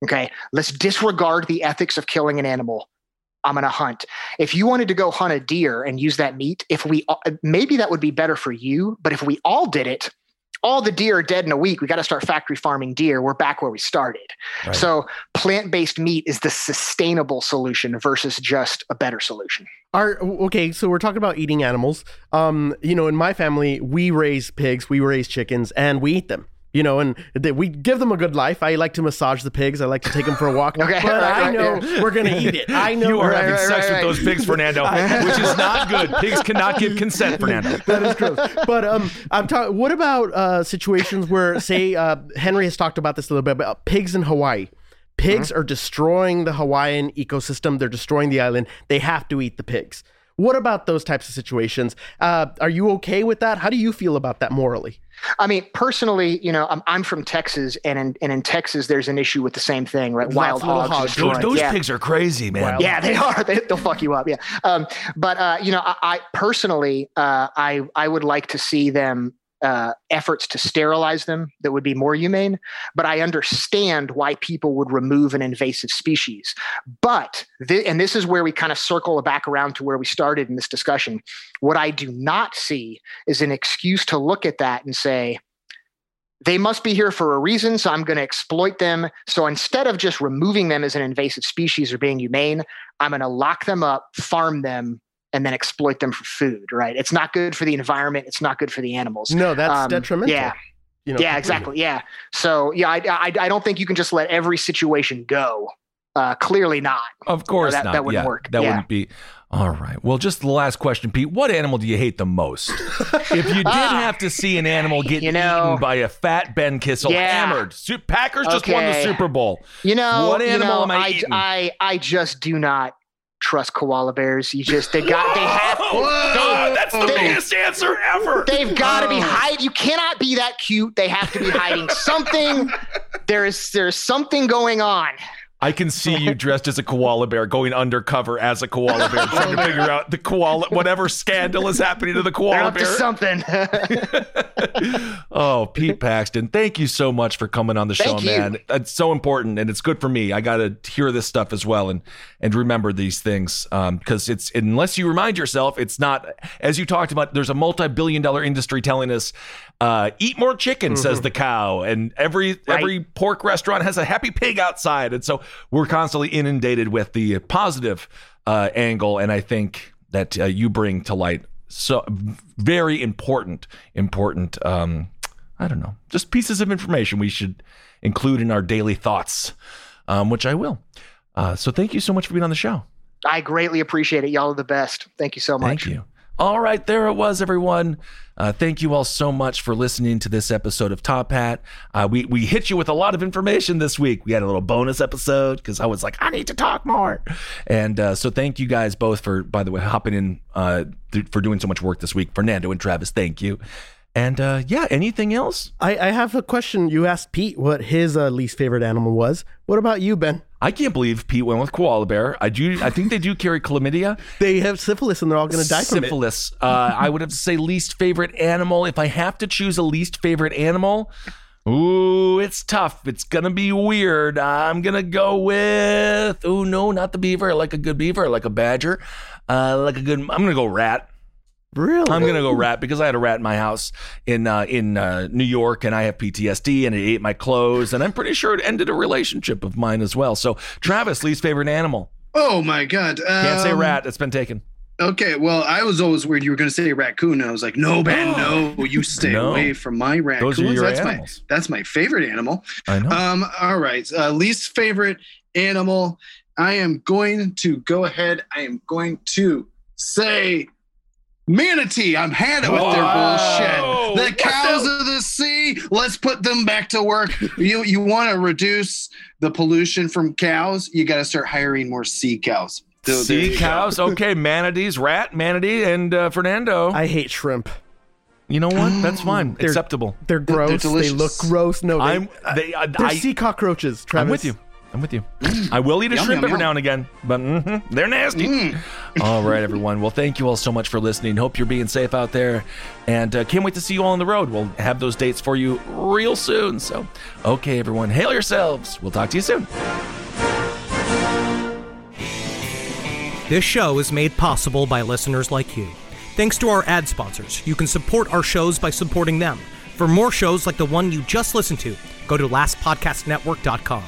Okay, let's disregard the ethics of killing an animal. I'm going to hunt. If you wanted to go hunt a deer and use that meat, if we maybe that would be better for you, but if we all did it, all the deer are dead in a week. We got to start factory farming deer. We're back where we started. Right. So plant based meat is the sustainable solution versus just a better solution. Are okay, so we're talking about eating animals. Um, you know, in my family, we raise pigs, we raise chickens, and we eat them you know, and they, we give them a good life. I like to massage the pigs. I like to take them for a walk. okay, but right, I know yeah. we're going to eat it. I know you are having right, sex right, with those pigs, Fernando, which is not good. Pigs cannot give consent, Fernando. that is gross. But um, I'm talking. What about uh, situations where, say, uh, Henry has talked about this a little bit, but uh, pigs in Hawaii. Pigs mm-hmm. are destroying the Hawaiian ecosystem. They're destroying the island. They have to eat the pigs. What about those types of situations? Uh, are you okay with that? How do you feel about that morally? I mean, personally, you know, I'm, I'm from Texas, and in, and in Texas, there's an issue with the same thing, right? Wild hogs. hogs. Those, those yeah. pigs are crazy, man. Wild yeah, they are. They, will fuck you up. Yeah. Um, but uh, you know, I, I personally, uh, I I would like to see them uh, efforts to sterilize them that would be more humane. But I understand why people would remove an invasive species. But, th- and this is where we kind of circle back around to where we started in this discussion. What I do not see is an excuse to look at that and say, they must be here for a reason, so I'm going to exploit them. So instead of just removing them as an invasive species or being humane, I'm going to lock them up, farm them, and then exploit them for food, right? It's not good for the environment. It's not good for the animals. No, that's um, detrimental. Yeah. You know, yeah, exactly. Yeah. So yeah, I, I, I don't think you can just let every situation go. Uh, clearly not. Of course you know, that, not. That wouldn't yeah, work. That yeah. wouldn't be. All right. Well, just the last question, Pete. What animal do you hate the most? if you did uh, have to see an animal get you know, eaten by a fat Ben Kissel, yeah. hammered, Packers just won the Super Bowl. You know, what animal you know, am I, I? I I just do not trust koala bears. You just they got they have they, that's the they, biggest answer ever. They've got to be hide. You cannot be that cute. They have to be hiding something. There is there's something going on. I can see you dressed as a koala bear going undercover as a koala bear, trying to figure out the koala, whatever scandal is happening to the koala bear. something. oh, Pete Paxton, thank you so much for coming on the show, thank man. You. It's so important, and it's good for me. I got to hear this stuff as well, and and remember these things because um, it's unless you remind yourself, it's not as you talked about. There's a multi-billion-dollar industry telling us uh, eat more chicken, mm-hmm. says the cow, and every right. every pork restaurant has a happy pig outside, and so we're constantly inundated with the positive uh, angle, and I think that uh, you bring to light so very important, important. Um, I don't know, just pieces of information we should include in our daily thoughts, um, which I will. Uh, so thank you so much for being on the show. I greatly appreciate it. Y'all are the best. Thank you so much. Thank you. All right, there it was, everyone. Uh, thank you all so much for listening to this episode of Top Hat. Uh, we we hit you with a lot of information this week. We had a little bonus episode because I was like, I need to talk more, and uh, so thank you guys both for, by the way, hopping in uh, th- for doing so much work this week. Fernando and Travis, thank you. And uh, yeah, anything else? I, I have a question. You asked Pete what his uh, least favorite animal was. What about you, Ben? I can't believe Pete went with koala bear. I do. I think they do carry chlamydia. They have syphilis, and they're all going to die syphilis. from. Syphilis. Uh, I would have to say least favorite animal. If I have to choose a least favorite animal, ooh, it's tough. It's gonna be weird. I'm gonna go with. Ooh, no, not the beaver. I like a good beaver. I like a badger. Uh, like a good. I'm gonna go rat. Really? I'm gonna go rat because I had a rat in my house in uh, in uh, New York, and I have PTSD, and it ate my clothes, and I'm pretty sure it ended a relationship of mine as well. So, Travis, least favorite animal? Oh my god! Um, Can't say um, rat. It's been taken. Okay, well, I was always worried you were going to say raccoon, and I was like, "No, Ben, no, you stay no. away from my raccoons. Those are your that's animals. my that's my favorite animal." I know. Um, all right, uh, least favorite animal. I am going to go ahead. I am going to say Manatee, I'm had it with their bullshit. The cows the- of the sea, let's put them back to work. you you want to reduce the pollution from cows? You got to start hiring more sea cows. So sea cows, okay. Manatees, rat, manatee, and uh, Fernando. I hate shrimp. You know what? That's fine. They're, Acceptable. They're gross. They're they look gross. No, they, I'm. They, I, they're I, sea cockroaches. Travis. I'm with you. I'm with you. I will eat a Yum, shrimp yum, every yum. now and again, but mhm, they're nasty. all right, everyone. Well, thank you all so much for listening. Hope you're being safe out there, and uh, can't wait to see you all on the road. We'll have those dates for you real soon. So, okay, everyone, hail yourselves. We'll talk to you soon. This show is made possible by listeners like you. Thanks to our ad sponsors, you can support our shows by supporting them. For more shows like the one you just listened to, go to lastpodcastnetwork.com.